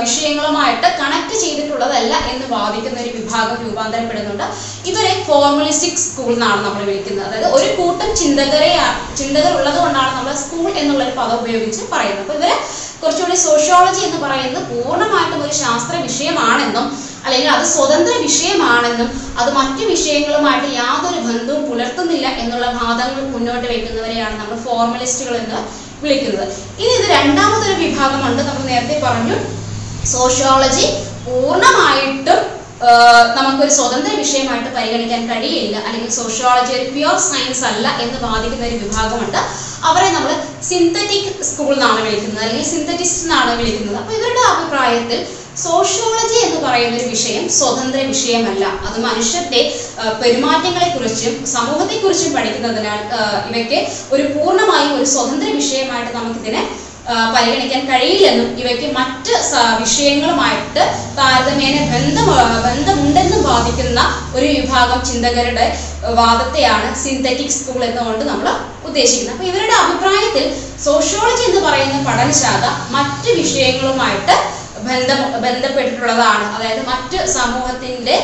വിഷയങ്ങളുമായിട്ട് കണക്ട് ചെയ്തിട്ടുള്ളതല്ല എന്ന് വാദിക്കുന്ന ഒരു വിഭാഗം രൂപാന്തരപ്പെടുന്നുണ്ട്. ഇതൊരു ഫോർമുലിസ്റ്റിക് സ്കൂൾ എന്നാണ് നമ്മൾ വിളിക്കുന്നത്. അതായത് ഒരു കൂട്ടം ചിന്തകരെ ചിന്തകർ ഉള്ളത് കൊണ്ടാണ് നമ്മൾ സ്കൂൾ എന്നുള്ള ഒരു പദം ഉപയോഗിച്ച് പറയുന്നത്. അപ്പൊ ഇവരെ കുറച്ചുകൂടി സോഷ്യോളജി എന്ന് പറയുന്നത് പൂർണമായിട്ടും ഒരു ശാസ്ത്ര വിഷയമാണെന്നും അല്ലെങ്കിൽ അത് സ്വതന്ത്ര വിഷയമാണെന്നും അത് മറ്റു വിഷയങ്ങളുമായിട്ട് യാതൊരു ബന്ധവും പുലർത്തുന്നില്ല എന്നുള്ള വാദങ്ങൾ മുന്നോട്ട് വെക്കുന്നവരെയാണ് നമ്മൾ ഫോർമലിസ്റ്റുകൾ എന്ന് വിളിക്കുന്നത്. ഇനി ഇത് രണ്ടാമതൊരു വിഭാഗമുണ്ട്. നമ്മൾ നേരത്തെ പറഞ്ഞു സോഷ്യോളജി പൂർണമായിട്ടും നമുക്കൊരു സ്വതന്ത്ര വിഷയമായിട്ട് പരിഗണിക്കാൻ കഴിയില്ല. അല്ലെങ്കിൽ സോഷ്യോളജി ഒരു പ്യുവർ സയൻസ് അല്ല എന്ന് വാദിക്കുന്ന ഒരു വിഭാഗമുണ്ട്. അവരെ നമ്മൾ സിന്തറ്റിക് സ്കൂൾ എന്നാണ് വിളിക്കുന്നത്. അല്ലെങ്കിൽ സിന്തറ്റിസ്റ്റ് എന്നാണ് വിളിക്കുന്നത്. അപ്പൊ ഇവരുടെ അഭിപ്രായത്തിൽ സോഷ്യോളജി എന്ന് പറയുന്ന ഒരു വിഷയം സ്വതന്ത്ര വിഷയമല്ല. അത് മനുഷ്യന്റെ ആഹ് പെരുമാറ്റങ്ങളെ കുറിച്ചും സമൂഹത്തെ കുറിച്ചും പഠിക്കുന്നതിനാൽ ഇവയ്ക്ക് ഒരു പൂർണമായും ഒരു സ്വതന്ത്ര വിഷയമായിട്ട് നമുക്കിതിനെ പരിഗണിക്കാൻ കഴിയില്ലെന്നും ഇവയ്ക്ക് മറ്റ് വിഷയങ്ങളുമായിട്ട് താരതമ്യേന ബന്ധം ബന്ധമുണ്ടെന്നും വാദിക്കുന്ന ഒരു വിഭാഗം ചിന്തകരുടെ വാദത്തെയാണ് സിന്തറ്റിക് സ്കൂൾ എന്നുകൊണ്ട് നമ്മൾ ഉദ്ദേശിക്കുന്നത്. അപ്പൊ ഇവരുടെ അഭിപ്രായത്തിൽ സോഷ്യോളജി എന്ന് പറയുന്ന പഠനശാഖ മറ്റ് വിഷയങ്ങളുമായിട്ട് ബന്ധം ബന്ധപ്പെട്ടിട്ടുള്ളതാണ്. അതായത് മറ്റ് സമൂഹത്തിന്റെ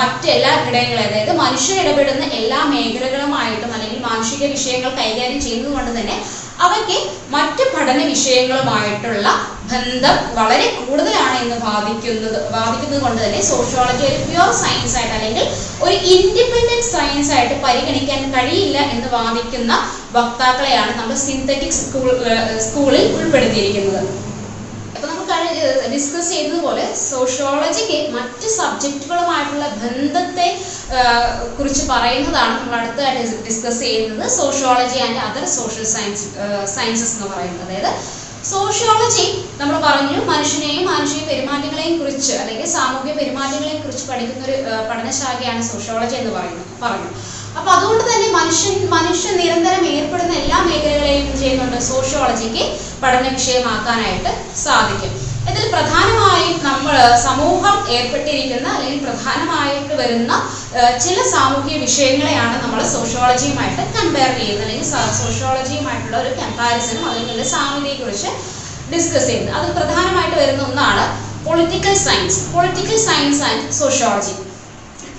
മറ്റെല്ലാ ഘടകങ്ങളും അതായത് മനുഷ്യർ ഇടപെടുന്ന എല്ലാ മേഖലകളുമായിട്ടും അല്ലെങ്കിൽ മാനുഷിക വിഷയങ്ങൾ കൈകാര്യം ചെയ്യുന്നത് കൊണ്ട് തന്നെ അവയ്ക്ക് മറ്റ് പഠന വിഷയങ്ങളുമായിട്ടുള്ള ബന്ധം വളരെ കൂടുതലാണ് എന്ന് വാദിക്കുന്നത് വാദിക്കുന്നത് കൊണ്ട് തന്നെ സോഷ്യോളജി ഒരു പ്യുവർ സയൻസ് ആയിട്ട് അല്ലെങ്കിൽ ഒരു ഇൻഡിപെൻഡന്റ് സയൻസ് ആയിട്ട് പരിഗണിക്കാൻ കഴിയില്ല എന്ന് വാദിക്കുന്ന വക്താക്കളെയാണ് നമ്മൾ സിന്തറ്റിക് സ്കൂൾ സ്കൂളിൽ ഉൾപ്പെടുത്തിയിരിക്കുന്നത്. ഡിസ്കസ് ചെയ്തതുപോലെ സോഷ്യോളജിക്ക് മറ്റ് സബ്ജക്റ്റുകളുമായിട്ടുള്ള ബന്ധത്തെ കുറിച്ച് പറയുന്നതാണ് നമ്മൾ അടുത്തതായിട്ട് ഡിസ്കസ് ചെയ്യുന്നത്. Sociology and other social science sciences എന്ന് പറയുന്നത്. അതായത് സോഷ്യോളജി നമ്മൾ പറഞ്ഞു മനുഷ്യനെയും മാനുഷിക പെരുമാറ്റങ്ങളെയും കുറിച്ച് അല്ലെങ്കിൽ സാമൂഹിക പെരുമാറ്റങ്ങളെയും കുറിച്ച് പഠിക്കുന്ന ഒരു പഠനശാഖയാണ് സോഷ്യോളജി എന്ന് പറയുന്നത്. പറഞ്ഞു. അപ്പൊ അതുകൊണ്ട് തന്നെ മനുഷ്യൻ മനുഷ്യൻ നിരന്തരം ഏർപ്പെടുന്ന എല്ലാ മേഖലകളെയും ചെയ്യുന്നുണ്ട്. സോഷ്യോളജിക്ക് പഠന വിഷയമാക്കാനായിട്ട് സാധിക്കും. ഇതിൽ പ്രധാനമായും നമ്മൾ സമൂഹം ഏർപ്പെട്ടിരിക്കുന്ന അല്ലെങ്കിൽ പ്രധാനമായിട്ട് വരുന്ന ചില സാമൂഹിക വിഷയങ്ങളെയാണ് നമ്മൾ സോഷ്യോളജിയുമായിട്ട് കമ്പയർ ചെയ്യുന്നത്. അല്ലെങ്കിൽ സോഷ്യോളജിയുമായിട്ടുള്ള ഒരു കമ്പാരിസണും അല്ലെങ്കിൽ സാമ്യതയെക്കുറിച്ച് ഡിസ്കസ് ചെയ്യുന്നത്. അത് പ്രധാനമായിട്ട് വരുന്ന ഒന്നാണ് political science political science and sociology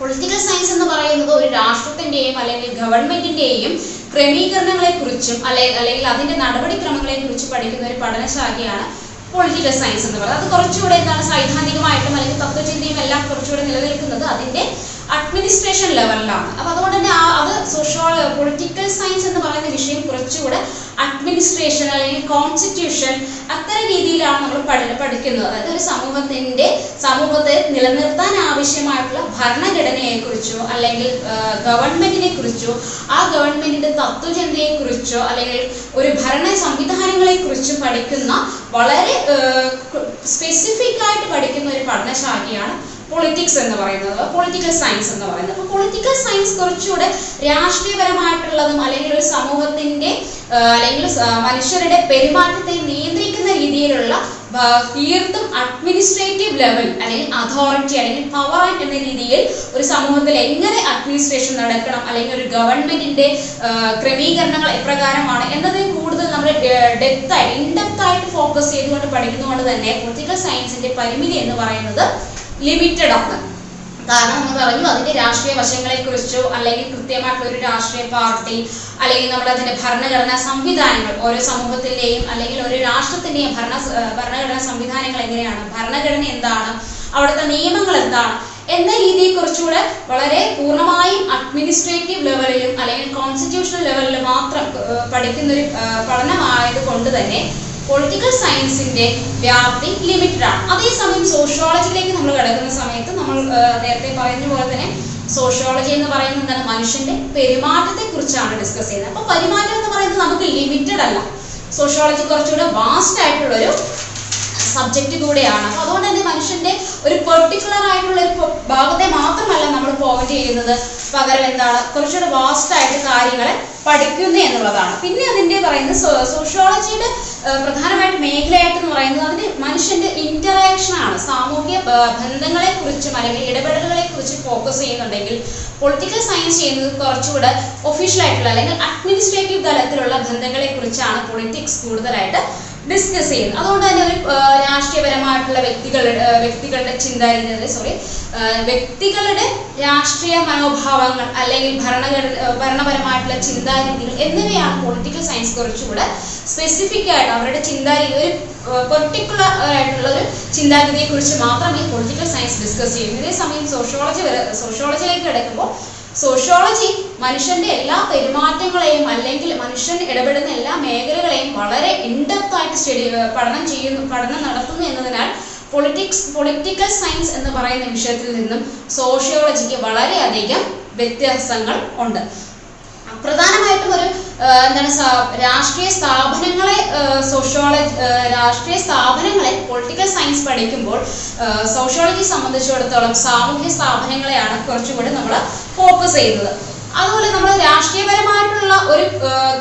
political science എന്ന് പറയുന്നത് ഒരു രാഷ്ട്രത്തിന്റെയും അല്ലെങ്കിൽ ഗവൺമെന്റിന്റെയും ക്രമീകരണങ്ങളെ കുറിച്ചും അല്ലെ അല്ലെങ്കിൽ അതിന്റെ നടപടിക്രമങ്ങളെ കുറിച്ച് പഠിക്കുന്ന ഒരു പഠനശാഖയാണ് പൊളിറ്റിക്കൽ സയൻസ് എന്ന് പറയുന്നത്. അത് കുറച്ചുകൂടെ എന്താണ് സൈദ്ധാന്തികമായിട്ടും അല്ലെങ്കിൽ തത്വചിന്തയും എല്ലാം കുറച്ചുകൂടെ നിലനിൽക്കുന്നത്. അതിന്റെ അഡ്മിനിസ്ട്രേഷൻ ലെവലിലാണ് അപ്പൊ അതുകൊണ്ട് തന്നെ അത് സോഷ്യോ പൊളിറ്റിക്കൽ സയൻസ് എന്ന് പറയുന്ന വിഷയം കുറച്ചുകൂടെ അഡ്മിനിസ്ട്രേഷൻ അല്ലെങ്കിൽ കോൺസ്റ്റിറ്റ്യൂഷൻ അത്തരം രീതിയിലാണ് നമ്മൾ പഠി പഠിക്കുന്നത്. അതായത് ഒരു സമൂഹത്തിന്റെ സമൂഹത്തെ നിലനിർത്താൻ ആവശ്യമായിട്ടുള്ള ഭരണഘടനയെ കുറിച്ചോ അല്ലെങ്കിൽ ഗവൺമെന്റിനെ കുറിച്ചോ ആ ഗവൺമെന്റിന്റെ തത്വചിന്തയെ കുറിച്ചോ അല്ലെങ്കിൽ ഒരു ഭരണ സംവിധാനങ്ങളെ കുറിച്ചും പഠിക്കുന്ന വളരെ സ്പെസിഫിക് ആയിട്ട് പഠിക്കുന്ന ഒരു പഠനശാഖയാണ് പൊളിറ്റിക്സ് എന്ന് പറയുന്നത് പൊളിറ്റിക്കൽ സയൻസ് എന്ന് പറയുന്നത്. അപ്പോൾ പൊളിറ്റിക്കൽ സയൻസ് കുറച്ചുകൂടെ രാഷ്ട്രീയപരമായിട്ടുള്ളതും അല്ലെങ്കിൽ ഒരു സമൂഹത്തിന്റെ അല്ലെങ്കിൽ മനുഷ്യരുടെ പെരുമാറ്റത്തെ നിയന്ത്രിക്കുന്ന രീതിയിലുള്ള തീർത്തും അഡ്മിനിസ്ട്രേറ്റീവ് ലെവൽ അല്ലെങ്കിൽ അതോറിറ്റി അല്ലെങ്കിൽ പവർ എന്ന രീതിയിൽ ഒരു സമൂഹത്തിൽ എങ്ങനെ അഡ്മിനിസ്ട്രേഷൻ നടക്കണം അല്ലെങ്കിൽ ഒരു ഗവൺമെന്റിന്റെ ക്രമീകരണങ്ങൾ എപ്രകാരമാണ് എന്നതിൽ കൂടുതൽ നമ്മൾ ഡെപ്ത് ആയിട്ട് ഇൻഡെപ്ത് ഫോക്കസ് ചെയ്തുകൊണ്ട് പഠിക്കുന്നതുകൊണ്ട് തന്നെ പൊളിറ്റിക്കൽ സയൻസിന്റെ പരിമിതി എന്ന് പറയുന്നത് ലിമിറ്റഡ് ആണ്. കാരണം നമ്മൾ പറഞ്ഞു. അതിന്റെ രാഷ്ട്രീയ വശങ്ങളെ കുറിച്ചോ അല്ലെങ്കിൽ കൃത്യമായിട്ടുള്ള ഒരു രാഷ്ട്രീയ പാർട്ടി അല്ലെങ്കിൽ നമ്മൾ അതിന്റെ ഭരണഘടനാ സംവിധാനങ്ങൾ ഓരോ സമൂഹത്തിന്റെയും അല്ലെങ്കിൽ ഒരു രാഷ്ട്രത്തിന്റെയും ഭരണ ഭരണഘടനാ സംവിധാനങ്ങൾ എങ്ങനെയാണ് ഭരണഘടന എന്താണ് അവിടുത്തെ നിയമങ്ങൾ എന്താണ് എന്ന രീതിയെ കുറിച്ചുകൂടെ വളരെ പൂർണമായും അഡ്മിനിസ്ട്രേറ്റീവ് ലെവലിലും അല്ലെങ്കിൽ കോൺസ്റ്റിറ്റ്യൂഷണൽ ലെവലിലും മാത്രം പഠിക്കുന്ന ഒരു പഠനമായത് കൊണ്ട് തന്നെ പൊളിറ്റിക്കൽ സയൻസിന്റെ വ്യാപ്തി ലിമിറ്റഡ് ആണ്. അതേസമയം സോഷ്യോളജിയിലേക്ക് നമ്മൾ കിടക്കുന്ന സമയത്ത് നമ്മൾ നേരത്തെ പറയുന്ന പോലെ തന്നെ സോഷ്യോളജി എന്ന് പറയുന്നത് എന്താണ്? മനുഷ്യന്റെ പെരുമാറ്റത്തെ കുറിച്ചാണ് ഡിസ്കസ് ചെയ്യുന്നത്. അപ്പൊ പെരുമാറ്റം എന്ന് പറയുന്നത് നമുക്ക് ലിമിറ്റഡ് അല്ല. സോഷ്യോളജി കുറച്ചുകൂടെ വാസ്റ്റ് ആയിട്ടുള്ളൊരു സബ്ജക്റ്റ് കൂടെയാണ്. അപ്പൊ അതുകൊണ്ട് തന്നെ ഒരു പെർട്ടിക്കുലർ ആയിട്ടുള്ള ഒരു ഭാഗത്തെ മാത്രമല്ല നമ്മൾ പോയിന്റ് ചെയ്യുന്നത്. പകരം എന്താണ്? കുറച്ചുകൂടെ വാസ്റ്റ് ആയിട്ട് കാര്യങ്ങളെ പഠിക്കുന്നു എന്നുള്ളതാണ്. പിന്നെ അതിന്റെ പറയുന്നത് സോഷ്യോളജിയുടെ പ്രധാനമായിട്ട് മേഖലയായിട്ട് എന്ന് പറയുന്നത് അതിന്റെ മനുഷ്യന്റെ ഇന്ററാക്ഷൻ ആണ്. സാമൂഹ്യ ബന്ധങ്ങളെ കുറിച്ചും അല്ലെങ്കിൽ ഇടപെടലുകളെ കുറിച്ച് ഫോക്കസ് ചെയ്യുന്നുണ്ടെങ്കിൽ പൊളിറ്റിക്കൽ സയൻസ് ചെയ്യുന്നത് കുറച്ചുകൂടെ ഒഫീഷ്യൽ ആയിട്ടുള്ള അല്ലെങ്കിൽ അഡ്മിനിസ്ട്രേറ്റീവ് തലത്തിലുള്ള ബന്ധങ്ങളെ കുറിച്ചാണ് പൊളിറ്റിക്സ് കൂടുതലായിട്ട് ഡിസ്കസ് ചെയ്യുന്നത് അതുകൊണ്ട് തന്നെ ഒരു രാഷ്ട്രീയപരമായിട്ടുള്ള വ്യക്തികളുടെ വ്യക്തികളുടെ ചിന്താരീതി സോറി വ്യക്തികളുടെ രാഷ്ട്രീയ മനോഭാവങ്ങൾ അല്ലെങ്കിൽ ഭരണഘടന ആ, ഭരണപരമായിട്ടുള്ള ചിന്താരീതികൾ എന്നിവയാണ് പൊളിറ്റിക്കൽ സയൻസ് കുറച്ചുകൂടെ സ്പെസിഫിക് ആയിട്ട് അവരുടെ ചിന്താരീതി ഒരു പെർട്ടിക്കുലർ ആയിട്ടുള്ള ഒരു ചിന്താഗതിയെ കുറിച്ച് മാത്രമേ പൊളിറ്റിക്കൽ സയൻസ് ഡിസ്കസ് ചെയ്യുന്നു. ഇതേ സമയം സോഷ്യോളജി വരെ സോഷ്യോളജിയിലേക്ക് കിടക്കുമ്പോൾ സോഷ്യോളജി മനുഷ്യന്റെ എല്ലാ പെരുമാറ്റങ്ങളെയും അല്ലെങ്കിൽ മനുഷ്യൻ ഇടപെടുന്ന എല്ലാ മേഖലകളെയും വളരെ ഇൻഡെപ്ത് ആയിട്ട് സ്റ്റഡി പഠനം ചെയ്യുന്നു പഠനം നടത്തുന്നു എന്നതിനാൽ പൊളിറ്റിക്സ് പൊളിറ്റിക്കൽ സയൻസ് എന്ന് പറയുന്ന വിഷയത്തിൽ നിന്നും സോഷ്യോളജിക്ക് വളരെയധികം വ്യത്യാസങ്ങൾ ഉണ്ട്. പ്രധാനമായിട്ടും ഒരു എന്താണ് രാഷ്ട്രീയ സ്ഥാപനങ്ങളെ സോഷ്യോളജി രാഷ്ട്രീയ സ്ഥാപനങ്ങളെ പൊളിറ്റിക്കൽ സയൻസ് പഠിക്കുമ്പോൾ സോഷ്യോളജി സംബന്ധിച്ചിടത്തോളം സാമൂഹ്യ സ്ഥാപനങ്ങളെയാണ് കുറച്ചുകൂടി നമ്മൾ ഫോക്കസ് ചെയ്യുന്നത്. അതുപോലെ നമ്മൾ രാഷ്ട്രീയപരമായിട്ടുള്ള ഒരു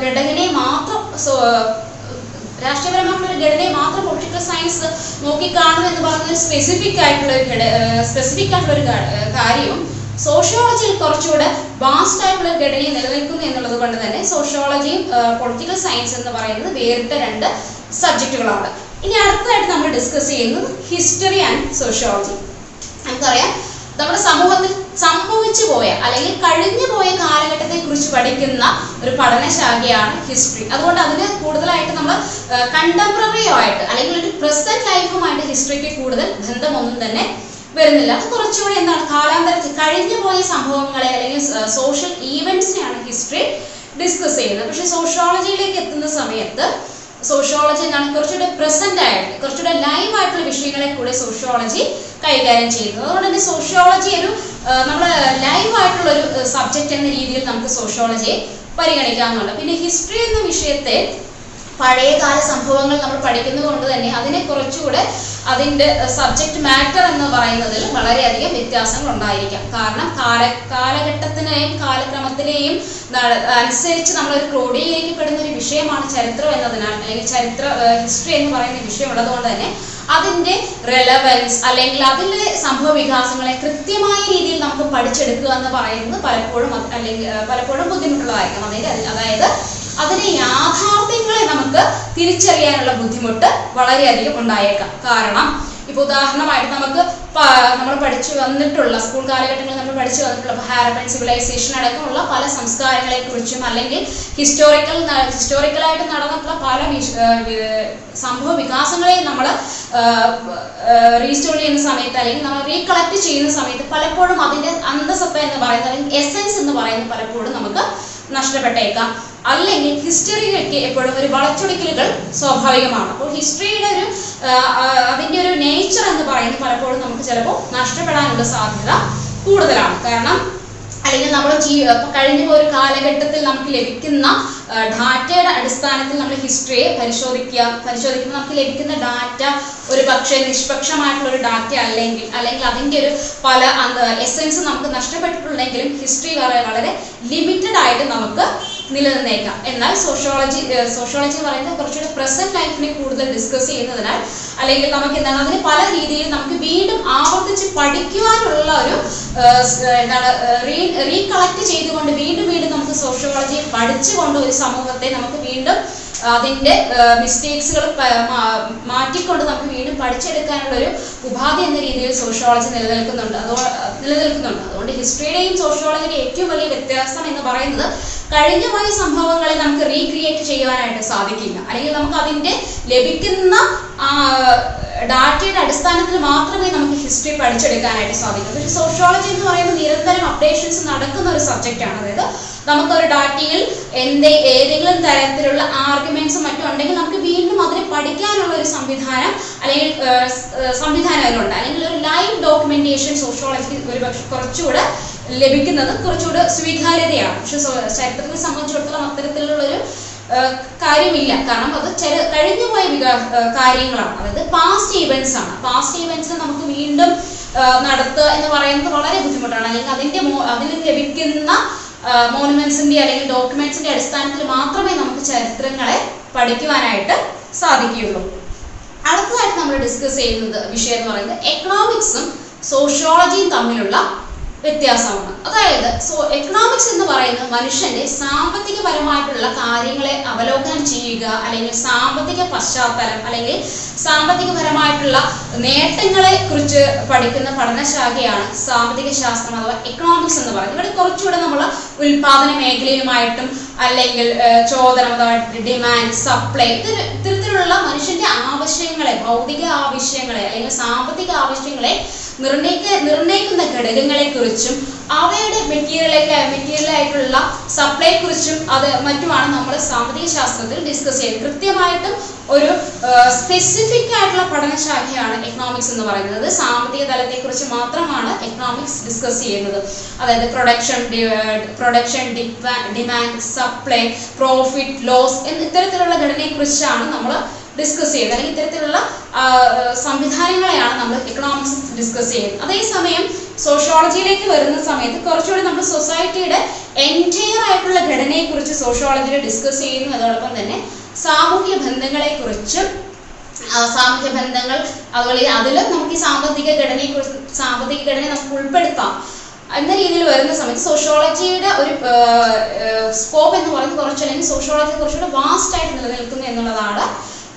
ഘടകനെ മാത്രം രാഷ്ട്രീയപരമായിട്ടുള്ള ഒരു ഘടനയെ മാത്രം പൊളിറ്റിക്കൽ സയൻസ് നോക്കിക്കാണും എന്ന് പറഞ്ഞ സ്പെസിഫിക് ആയിട്ടുള്ള ഒരു സ്പെസിഫിക് ആയിട്ടുള്ള ഒരു കാര്യവും സോഷ്യോളജിയിൽ കുറച്ചുകൂടെ വാസ്റ്റ് ആയിട്ടുള്ള ഒരു ഘടനയെ നിലനിൽക്കുന്നു എന്നുള്ളത് കൊണ്ട് തന്നെ സോഷ്യോളജിയും പൊളിറ്റിക്കൽ സയൻസ് എന്ന് പറയുന്നത് വേറിട്ട രണ്ട് സബ്ജക്റ്റുകളാണ് ഇനി അടുത്തതായിട്ട് നമ്മൾ ഡിസ്കസ് ചെയ്യുന്നത് ഹിസ്റ്ററി ആൻഡ് സോഷ്യോളജി നമുക്കറിയാം നമ്മുടെ സമൂഹത്തിൽ സംഭവിച്ചു പോയ അല്ലെങ്കിൽ കഴിഞ്ഞു പോയ കാലഘട്ടത്തെ കുറിച്ച് പഠിക്കുന്ന ഒരു പഠനശാഖയാണ് ഹിസ്റ്ററി അതുകൊണ്ട് അതിന് കൂടുതലായിട്ട് നമ്മൾ കണ്ടംപററി ആയിട്ട് അല്ലെങ്കിൽ ഒരു പ്രസന്റ് ലൈഫുമായിട്ട് ഹിസ്റ്ററിക്ക് കൂടുതൽ ബന്ധമൊന്നും തന്നെ വരുന്നില്ല. അത് കുറച്ചുകൂടി എന്താണ് കാലാന്തരത്തിൽ കഴിഞ്ഞു പോയ സംഭവങ്ങളെ അല്ലെങ്കിൽ സോഷ്യൽ ഈവൻസിനെയാണ് ഹിസ്റ്ററി ഡിസ്കസ് ചെയ്യുന്നത്. പക്ഷെ സോഷ്യോളജിയിലേക്ക് എത്തുന്ന സമയത്ത് സോഷ്യോളജി എന്താണ് കുറച്ചുകൂടെ പ്രസന്റ് ആയിട്ട് കുറച്ചുകൂടെ ലൈവ് ആയിട്ടുള്ള വിഷയങ്ങളെ കൂടെ സോഷ്യോളജി കൈകാര്യം ചെയ്യുന്നത്. അതുകൊണ്ട് തന്നെ സോഷ്യോളജി ഒരു നമ്മൾ ലൈവ് ആയിട്ടുള്ള ഒരു സബ്ജക്റ്റ് എന്ന രീതിയിൽ നമുക്ക് സോഷ്യോളജിയെ പരിഗണിക്കാവുന്നതാണ്. പിന്നെ ഹിസ്റ്ററി എന്ന വിഷയത്തെ പഴയകാല സംഭവങ്ങൾ നമ്മൾ പഠിക്കുന്നത് കൊണ്ട് തന്നെ അതിനെ കുറച്ചുകൂടെ അതിന്റെ സബ്ജക്റ്റ് മാറ്റർ എന്ന് പറയുന്നതിൽ വളരെയധികം വ്യത്യാസങ്ങൾ ഉണ്ടായിരിക്കാം കാരണം കാല കാലഘട്ടത്തിനെയും കാലക്രമത്തിനെയും അനുസരിച്ച് നമ്മളൊരു ക്രോഡീകരിക്കപ്പെടുന്ന ഒരു വിഷയമാണ് ചരിത്രം എന്നതിനാൽ അല്ലെങ്കിൽ ചരിത്ര ഹിസ്റ്ററി എന്ന് പറയുന്ന വിഷയം ഉള്ളതുകൊണ്ട് തന്നെ അതിന്റെ റെലവൻസ് അല്ലെങ്കിൽ അതിലെ സംഭവ വികാസങ്ങളെ കൃത്യമായ രീതിയിൽ നമുക്ക് പഠിച്ചെടുക്കുക എന്ന് പറയുന്നത് പലപ്പോഴും അല്ലെങ്കിൽ പലപ്പോഴും ബുദ്ധിമുട്ടുള്ളതായിരിക്കും. അതായത് അതിലെ യാഥാർത്ഥ്യങ്ങളെ നമുക്ക് തിരിച്ചറിയാനുള്ള ബുദ്ധിമുട്ട് വളരെയധികം ഉണ്ടായേക്കാം. കാരണം ഇപ്പൊ ഉദാഹരണമായിട്ട് നമുക്ക് നമ്മൾ പഠിച്ചു വന്നിട്ടുള്ള സ്കൂൾ കാലഘട്ടങ്ങളിൽ നമ്മൾ പഠിച്ചു വന്നിട്ടുള്ള ഹാരപ്പൻ സിവിലൈസേഷൻ അടക്കമുള്ള പല സംസ്കാരങ്ങളെ കുറിച്ചും അല്ലെങ്കിൽ ഹിസ്റ്റോറിക്കൽ ഹിസ്റ്റോറിക്കലായിട്ട് നടന്നിട്ടുള്ള പല സംഭവ വികാസങ്ങളെയും നമ്മൾ റീസ്റ്റോർ ചെയ്യുന്ന സമയത്ത് അല്ലെങ്കിൽ നമ്മൾ റീകളക്ട് ചെയ്യുന്ന സമയത്ത് പലപ്പോഴും അതിന്റെ അന്തസത്ത എന്ന് പറയുന്നത് അല്ലെങ്കിൽ എസെൻസ് എന്ന് പറയുന്നത് പലപ്പോഴും നമുക്ക് നഷ്ടപ്പെട്ടേക്കാം. അല്ലെങ്കിൽ ഹിസ്റ്ററിയിലേക്ക് എപ്പോഴും ഒരു വളച്ചൊടിക്കലുകൾ സ്വാഭാവികമാണ്. അപ്പോൾ ഹിസ്റ്ററിയുടെ ഒരു അതിന്റെ ഒരു നേച്ചർ എന്ന് പറയുന്നത് പലപ്പോഴും നമുക്ക് ചിലപ്പോൾ നഷ്ടപ്പെടാനുള്ള സാധ്യത കൂടുതലാണ്. കാരണം അല്ലെങ്കിൽ നമ്മൾ ജീ കഴിഞ്ഞ ഒരു കാലഘട്ടത്തിൽ നമുക്ക് ലഭിക്കുന്ന ഡാറ്റയുടെ അടിസ്ഥാനത്തിൽ നമ്മൾ ഹിസ്റ്ററിയെ പരിശോധിക്കുക പരിശോധിക്കുമ്പോൾ നമുക്ക് ലഭിക്കുന്ന ഡാറ്റ ഒരു പക്ഷേ നിഷ്പക്ഷമായിട്ടുള്ള ഒരു ഡാറ്റ അല്ലെങ്കിൽ അല്ലെങ്കിൽ അതിന്റെ ഒരു പല എസെൻസ് നമുക്ക് നഷ്ടപ്പെട്ടിട്ടുണ്ടെങ്കിലും ഹിസ്റ്ററി വളരെ ലിമിറ്റഡ് ആയിട്ട് നമുക്ക് നിലനിന്നേക്കാം. എന്നാൽ സോഷ്യോളജി സോഷ്യോളജി എന്ന് പറയുന്നത് കുറച്ചുകൂടെ പ്രസന്റ് ലൈഫിനെ കൂടുതൽ ഡിസ്കസ് ചെയ്യുന്നതിനാൽ അല്ലെങ്കിൽ നമുക്ക് എന്താണ് അതിന് പല രീതിയിൽ നമുക്ക് വീണ്ടും ആവർത്തിച്ച് പഠിക്കുവാനുള്ള ഒരു എന്താണ് റീ റീകളക്ട് ചെയ്തുകൊണ്ട് വീണ്ടും വീണ്ടും നമുക്ക് സോഷ്യോളജി പഠിച്ചുകൊണ്ട് ഒരു സമൂഹത്തെ നമുക്ക് വീണ്ടും അതിന്റെ മിസ്റ്റേക്സുകൾ മാറ്റിക്കൊണ്ട് നമുക്ക് വീണ്ടും പഠിച്ചെടുക്കാനുള്ള ഒരു ഉപാധി എന്ന രീതിയിൽ സോഷ്യോളജി നിലനിൽക്കുന്നുണ്ട്. അതോ നിലനിൽക്കുന്നുണ്ട്. അതുകൊണ്ട് ഹിസ്റ്ററിയുടെയും സോഷ്യോളജിയുടെയും ഏറ്റവും വലിയ വ്യത്യാസം എന്ന് പറയുന്നത് കഴിഞ്ഞ പോയ സംഭവങ്ങളെ നമുക്ക് റീക്രിയേറ്റ് ചെയ്യുവാനായിട്ട് സാധിക്കില്ല. അല്ലെങ്കിൽ നമുക്ക് അതിന്റെ ലഭിക്കുന്ന ഡാറ്റയുടെ അടിസ്ഥാനത്തിൽ മാത്രമേ നമുക്ക് ഹിസ്റ്ററി പഠിച്ചെടുക്കാനായിട്ട് സാധിക്കൂ. പക്ഷേ സോഷ്യോളജി എന്ന് പറയുന്നത് നിരന്തരം അപ്ഡേഷൻസ് നടക്കുന്ന ഒരു സബ്ജക്റ്റ് ആണ്. അതായത് നമുക്കൊരു ഡാറ്റയിൽ എന്തേ ഏതെങ്കിലും തരത്തിലുള്ള ആർഗ്യുമെന്റ്സ് മറ്റും ഉണ്ടെങ്കിൽ നമുക്ക് വീണ്ടും അതിനെ പഠിക്കാനുള്ള ഒരു സംവിധാനം അല്ലെങ്കിൽ സംവിധാനം അതിലുണ്ട്. അല്ലെങ്കിൽ ഒരു ലൈവ് ഡോക്യുമെന്റേഷൻ സോഷ്യോളജിക്ക് ഒരു പക്ഷെ കുറച്ചുകൂടെ ലഭിക്കുന്നത് കുറച്ചുകൂടെ സ്വീകാര്യതയാണ്. പക്ഷെ ചരിത്രത്തെ സംബന്ധിച്ചിടത്തോളം അത്തരത്തിലുള്ള ഒരു കാര്യമില്ല. കാരണം അത് ചെറു കഴിഞ്ഞു പോയ വികാ കാര്യങ്ങളാണ്. അതായത് പാസ്റ്റ് ഈവൻസ് ആണ്. പാസ്റ്റ് ഈവൻസിനെ നമുക്ക് വീണ്ടും നടത്തുക എന്ന് പറയുന്നത് വളരെ ബുദ്ധിമുട്ടാണ്. അല്ലെങ്കിൽ അതിന്റെ അതിന് ലഭിക്കുന്ന മോണുമെന്റ്സിന്റെ അല്ലെങ്കിൽ ഡോക്യുമെന്റ്സിന്റെ അടിസ്ഥാനത്തിൽ മാത്രമേ നമുക്ക് ചരിത്രങ്ങളെ പഠിക്കുവാനായിട്ട് സാധിക്കുകയുള്ളൂ. അടുത്തതായിട്ട് നമ്മൾ ഡിസ്കസ് ചെയ്യുന്നത് വിഷയം എന്ന് പറയുന്നത് എക്കണോമിക്സും സോഷ്യോളജിയും തമ്മിലുള്ള വ്യത്യാസമാണ്. അതായത് സോ എക്കണോമിക്സ് എന്ന് പറയുന്നത് മനുഷ്യന്റെ സാമ്പത്തികപരമായിട്ടുള്ള കാര്യങ്ങളെ അവലോകനം ചെയ്യുക അല്ലെങ്കിൽ സാമ്പത്തിക പശ്ചാത്തലം അല്ലെങ്കിൽ സാമ്പത്തികപരമായിട്ടുള്ള നേട്ടങ്ങളെ കുറിച്ച് പഠിക്കുന്ന പഠനശാഖയാണ് സാമ്പത്തിക ശാസ്ത്രം അഥവാ എക്കണോമിക്സ് എന്ന് പറയുന്നത്. ഇവിടെ കുറച്ചുകൂടെ നമ്മൾ ഉൽപാദന മേഖലയുമായിട്ടും അല്ലെങ്കിൽ ചോദനം അഥവാ ഡിമാൻഡ് സപ്ലൈ ഇത്തര- ഇത്തരത്തിലുള്ള മനുഷ്യന്റെ ആവശ്യങ്ങളെ ഭൗതിക ആവശ്യങ്ങളെ അല്ലെങ്കിൽ സാമ്പത്തിക ആവശ്യങ്ങളെ നിർണയിക്ക നിർണയിക്കുന്ന ഘടകങ്ങളെ കുറിച്ചും അവയുടെ മെറ്റീരിയലൊക്കെ മെറ്റീരിയൽ ആയിട്ടുള്ള സപ്ലൈ കുറിച്ചും അത് മറ്റുമാണ് നമ്മൾ സാമ്പത്തിക ശാസ്ത്രത്തിൽ ഡിസ്കസ് ചെയ്യുന്നത് കൃത്യമായിട്ടും ഒരു സ്പെസിഫിക് ആയിട്ടുള്ള പഠനശാഖയാണ് എക്കണോമിക്സ് എന്ന് പറയുന്നത്. സാമ്പത്തിക തലത്തെക്കുറിച്ച് മാത്രമാണ് എക്കണോമിക്സ് ഡിസ്കസ് ചെയ്യുന്നത്. അതായത് production production demand supply profit loss എന്ന ഇത്തരത്തിലുള്ള ഘടനയെക്കുറിച്ചാണ് നമ്മൾ ഡിസ്കസ് ചെയ്യുന്നത് അല്ലെങ്കിൽ ഇത്തരത്തിലുള്ള സംവിധാനങ്ങളെയാണ് നമ്മൾ ഇക്കണോമിക്സ് ഡിസ്കസ് ചെയ്യുന്നത്. അതേസമയം സോഷ്യോളജിയിലേക്ക് വരുന്ന സമയത്ത് കുറച്ചുകൂടി നമ്മൾ സൊസൈറ്റിയുടെ എന്റയർ ആയിട്ടുള്ള ഘടനയെക്കുറിച്ച് സോഷ്യോളജിയിൽ ഡിസ്കസ് ചെയ്യുന്നു. അതോടൊപ്പം തന്നെ സാമൂഹ്യ ബന്ധങ്ങളെക്കുറിച്ചും സാമൂഹ്യ ബന്ധങ്ങൾ അതുപോലെ അതിലും നമുക്ക് ഈ സാമ്പത്തിക ഘടനയെക്കുറിച്ച് സാമ്പത്തിക ഘടനയെ നമുക്ക് ഉൾപ്പെടുത്താം. എന്ന രീതിയിൽ വരുന്ന സമയത്ത് സോഷ്യോളജിയുടെ ഒരു സ്കോപ്പ് എന്ന് പറയുന്നത് കുറച്ച് അല്ലെങ്കിൽ സോഷ്യോളജി കുറച്ചുകൂടെ വാസ്റ്റ് ആയിട്ട് നിലനിൽക്കുന്നു എന്നുള്ളതാണ്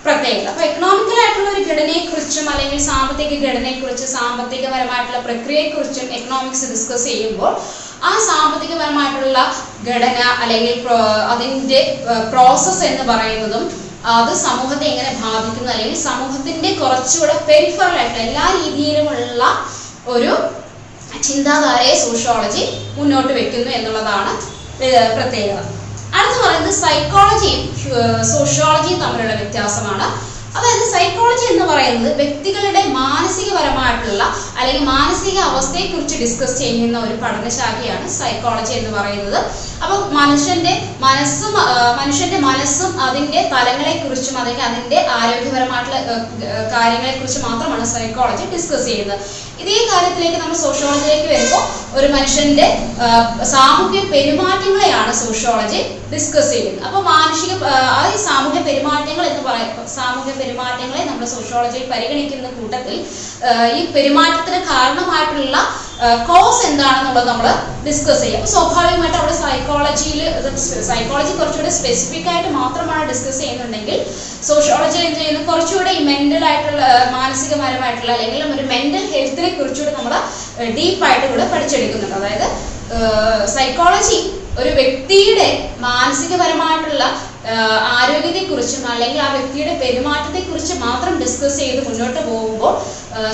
പ്രത്യേകത അപ്പൊ എക്കണോമിക്കൽ ആയിട്ടുള്ള ഒരു ഘടനയെക്കുറിച്ചും അല്ലെങ്കിൽ സാമ്പത്തിക ഘടനയെക്കുറിച്ച് സാമ്പത്തികപരമായിട്ടുള്ള പ്രക്രിയയെക്കുറിച്ചും എക്കണോമിക്സ് ഡിസ്കസ് ചെയ്യുമ്പോൾ ആ സാമ്പത്തികപരമായിട്ടുള്ള ഘടന അല്ലെങ്കിൽ അതിന്റെ പ്രോസസ് എന്ന് പറയുന്നതും അത് സമൂഹത്തെ എങ്ങനെ ബാധിക്കുന്നു അല്ലെങ്കിൽ സമൂഹത്തിന്റെ കുറച്ചുകൂടെ പെരിഫറൽ ആയിട്ടുള്ള എല്ലാ രീതിയിലുമുള്ള ഒരു ചിന്താധാരയെ സോഷ്യോളജി മുന്നോട്ട് വെക്കുന്നു എന്നുള്ളതാണ് പ്രത്യേകത. അടുത്ത് പറയുന്നത് സൈക്കോളജിയും സോഷ്യോളജിയും തമ്മിലുള്ള വ്യത്യാസമാണ്. അതായത് സൈക്കോളജി എന്ന് പറയുന്നത് വ്യക്തികളുടെ മാനസികപരമായിട്ടുള്ള അല്ലെങ്കിൽ മാനസിക അവസ്ഥയെക്കുറിച്ച് ഡിസ്കസ് ചെയ്യുന്ന ഒരു പഠനശാഖയാണ് സൈക്കോളജി എന്ന് പറയുന്നത്. അപ്പോൾ മനുഷ്യന്റെ മനസ്സും മനുഷ്യന്റെ മനസ്സും അതിന്റെ തലങ്ങളെ കുറിച്ചും അല്ലെങ്കിൽ അതിന്റെ ആരോഗ്യപരമായിട്ടുള്ള കാര്യങ്ങളെ കുറിച്ച് മാത്രമാണ് സൈക്കോളജി ഡിസ്കസ് ചെയ്യുന്നത്. ഇതേ കാര്യത്തിലേക്ക് നമ്മൾ സോഷ്യോളജിയിലേക്ക് വരുമ്പോൾ ഒരു മനുഷ്യന്റെ സാമൂഹ്യ പെരുമാറ്റങ്ങളെയാണ് സോഷ്യോളജി ഡിസ്കസ് ചെയ്യുന്നത്. അപ്പൊ മാനുഷിക ആ, ഈ സാമൂഹ്യ പെരുമാറ്റങ്ങൾ എന്ന് പറയുമ്പോൾ സാമൂഹ്യ പെരുമാറ്റങ്ങളെ നമ്മൾ സോഷ്യോളജിയിൽ പരിഗണിക്കുന്ന കൂട്ടത്തിൽ ഈ പെരുമാറ്റത്തിന് കാരണമായിട്ടുള്ള കോസ് എന്താണെന്നുള്ളത് നമ്മൾ ഡിസ്കസ് ചെയ്യാം. സ്വാഭാവികമായിട്ട് അവിടെ സൈക്കോളജിയിൽ സൈക്കോളജി കുറച്ചുകൂടെ സ്പെസിഫിക് ആയിട്ട് മാത്രമാണ് ഡിസ്കസ് ചെയ്യുന്നുണ്ടെങ്കിൽ സോഷ്യോളജി എന്ത് ചെയ്യുന്നു? കുറച്ചുകൂടെ ഈ മെന്റൽ ആയിട്ടുള്ള മാനസികപരമായിട്ടുള്ള അല്ലെങ്കിൽ ഒരു മെന്റൽ ഹെൽത്തിനെ കുറിച്ചുകൂടെ നമ്മൾ ഡീപ്പായിട്ട് കൂടെ പഠിച്ചെടുക്കുന്നുണ്ട്. അതായത് സൈക്കോളജി ഒരു വ്യക്തിയുടെ മാനസികപരമായിട്ടുള്ള ആരോഗ്യത്തെ കുറിച്ചും അല്ലെങ്കിൽ ആ വ്യക്തിയുടെ പെരുമാറ്റത്തെ കുറിച്ച് മാത്രം ഡിസ്കസ് ചെയ്ത് മുന്നോട്ട് പോകുമ്പോൾ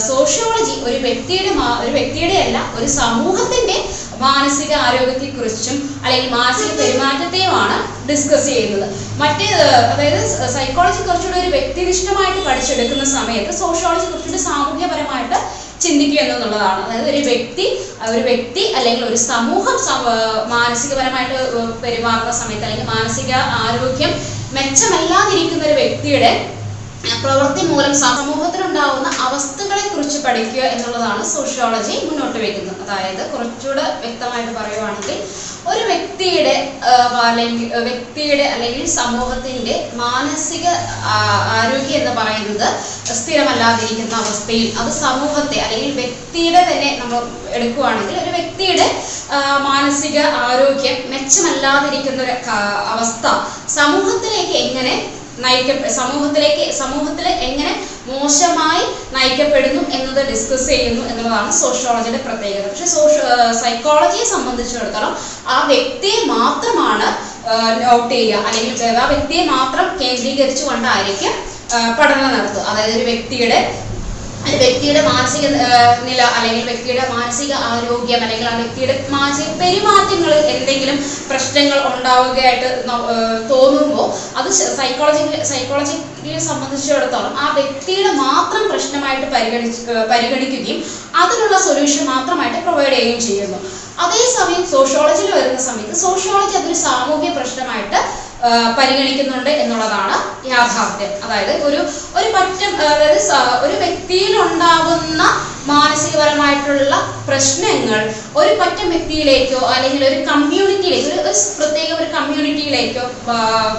സോഷ്യോളജി ഒരു വ്യക്തിയുടെ ഒരു വ്യക്തിയുടെ അല്ല ഒരു സമൂഹത്തിന്റെ മാനസിക ആരോഗ്യത്തെ കുറിച്ചും അല്ലെങ്കിൽ മാനസിക പെരുമാറ്റത്തെയുമാണ് ഡിസ്കസ് ചെയ്യുന്നത്. മറ്റേ അതായത് സൈക്കോളജി കുറച്ചുകൂടി ഒരു വ്യക്തിനിഷ്ഠമായിട്ട് പഠിച്ചെടുക്കുന്ന സമയത്ത് സോഷ്യോളജി കുറച്ചുകൂടി സാമൂഹ്യപരമായിട്ട് ചിന്തിക്കുക എന്നുള്ളതാണ്. അതായത് ഒരു വ്യക്തി ഒരു വ്യക്തി അല്ലെങ്കിൽ ഒരു സമൂഹം മാനസികപരമായിട്ട് പെരുമാറുന്ന സമയത്ത് അല്ലെങ്കിൽ മാനസിക ആരോഗ്യം മെച്ചമല്ലാതിരിക്കുന്ന ഒരു വ്യക്തിയുടെ പ്രവൃത്തി മൂലം സമൂഹത്തിലുണ്ടാവുന്ന അവസ്ഥകളെ കുറിച്ച് പഠിക്കുക എന്നുള്ളതാണ് സോഷ്യോളജി മുന്നോട്ട് വയ്ക്കുന്നത് അതായത് കുറച്ചുകൂടെ വ്യക്തമായിട്ട് പറയുവാണെങ്കിൽ ഒരു വ്യക്തിയുടെ അല്ലെങ്കിൽ വ്യക്തിയുടെ അല്ലെങ്കിൽ സമൂഹത്തിന്റെ മാനസിക ആരോഗ്യം എന്ന് പറയുന്നത് സ്ഥിരമല്ലാതിരിക്കുന്ന അവസ്ഥയിൽ അത് സമൂഹത്തെ അല്ലെങ്കിൽ വ്യക്തിയുടെ തന്നെ നമ്മൾ എടുക്കുകയാണെങ്കിൽ ഒരു വ്യക്തിയുടെ മാനസിക ആരോഗ്യം മെച്ചമല്ലാതിരിക്കുന്ന ഒരു അവസ്ഥ സമൂഹത്തിലേക്ക് എങ്ങനെ നയിക്ക സമൂഹത്തിലേക്ക് സമൂഹത്തിൽ എങ്ങനെ മോശമായി നയിക്കപ്പെടുന്നു എന്നത് ഡിസ്കസ് ചെയ്യുന്നു എന്നുള്ളതാണ് സോഷ്യോളജിയുടെ പ്രത്യേകത. പക്ഷെ സോഷ്യ സൈക്കോളജിയെ സംബന്ധിച്ചിടത്തോളം ആ വ്യക്തിയെ മാത്രമാണ് നോട്ട് ചെയ്യുക. അല്ലെങ്കിൽ ആ വ്യക്തിയെ മാത്രം കേന്ദ്രീകരിച്ചു കൊണ്ടായിരിക്കും പഠനം നടത്തുക. അതായത് ഒരു വ്യക്തിയുടെ ഒരു വ്യക്തിയുടെ മാനസിക നില അല്ലെങ്കിൽ വ്യക്തിയുടെ മാനസിക ആരോഗ്യം അല്ലെങ്കിൽ ആ വ്യക്തിയുടെ മാനസിക പെരുമാറ്റങ്ങൾ എന്തെങ്കിലും പ്രശ്നങ്ങൾ ഉണ്ടാവുകയായിട്ട് തോന്നുമ്പോൾ അത് സൈക്കോളജി സൈക്കോളജിയെ സംബന്ധിച്ചിടത്തോളം ആ വ്യക്തിയുടെ മാത്രം പ്രശ്നമായിട്ട് പരിഗണിച്ച് പരിഗണിക്കുകയും അതിനുള്ള സൊല്യൂഷൻ മാത്രമായിട്ട് പ്രൊവൈഡ് ചെയ്യുകയും ചെയ്യുന്നു. അതേസമയം സോഷ്യോളജിയിൽ വരുന്ന സമയത്ത് സോഷ്യോളജി അതൊരു സാമൂഹ്യ പ്രശ്നമായിട്ട് പരിഗണിക്കുന്നുണ്ട് എന്നുള്ളതാണ് യാഥാർത്ഥ്യം. അതായത് ഒരു ഒരു പറ്റം അതായത് ഒരു വ്യക്തിയിൽ ഉണ്ടാകുന്ന മാനസികപരമായിട്ടുള്ള പ്രശ്നങ്ങൾ ഒരു പറ്റം വ്യക്തിയിലേക്കോ അല്ലെങ്കിൽ ഒരു കമ്മ്യൂണിറ്റിയിലേക്കോ ഒരു പ്രത്യേക ഒരു കമ്മ്യൂണിറ്റിയിലേക്കോ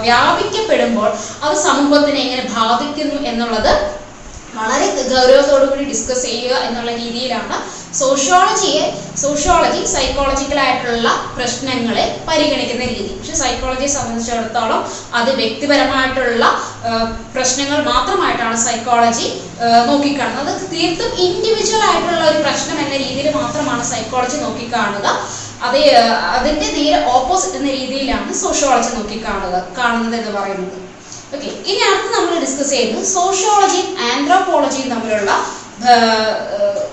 വ്യാപിക്കപ്പെടുമ്പോൾ അത് സമൂഹത്തിനെ എങ്ങനെ ബാധിക്കുന്നു എന്നുള്ളത് വളരെ ഗൗരവത്തോടു കൂടി ഡിസ്കസ് ചെയ്യുക എന്നുള്ള രീതിയിലാണ് സോഷ്യോളജിയെ സോഷ്യോളജി സൈക്കോളജിക്കൽ ആയിട്ടുള്ള പ്രശ്നങ്ങളെ പരിഗണിക്കുന്ന രീതി. പക്ഷെ സൈക്കോളജിയെ സംബന്ധിച്ചിടത്തോളം അത് വ്യക്തിപരമായിട്ടുള്ള പ്രശ്നങ്ങൾ മാത്രമായിട്ടാണ് സൈക്കോളജി നോക്കിക്കാണുന്നത്. അത് തീർത്തും ഇൻഡിവിജ്വൽ ആയിട്ടുള്ള ഒരു പ്രശ്നം എന്ന രീതിയിൽ മാത്രമാണ് സൈക്കോളജി നോക്കിക്കാണുക അത് അതിന്റെ നേരെ ഓപ്പോസിറ്റ് എന്ന രീതിയിലാണ് സോഷ്യോളജി നോക്കിക്കാണുക കാണുന്നത് എന്ന് പറയുന്നത്. ഓക്കെ ഇനി അടുത്ത് നമ്മൾ ഡിസ്കസ് ചെയ്യുന്നത് സോഷ്യോളജിയും ആന്ത്രോപോളജിയും തമ്മിലുള്ള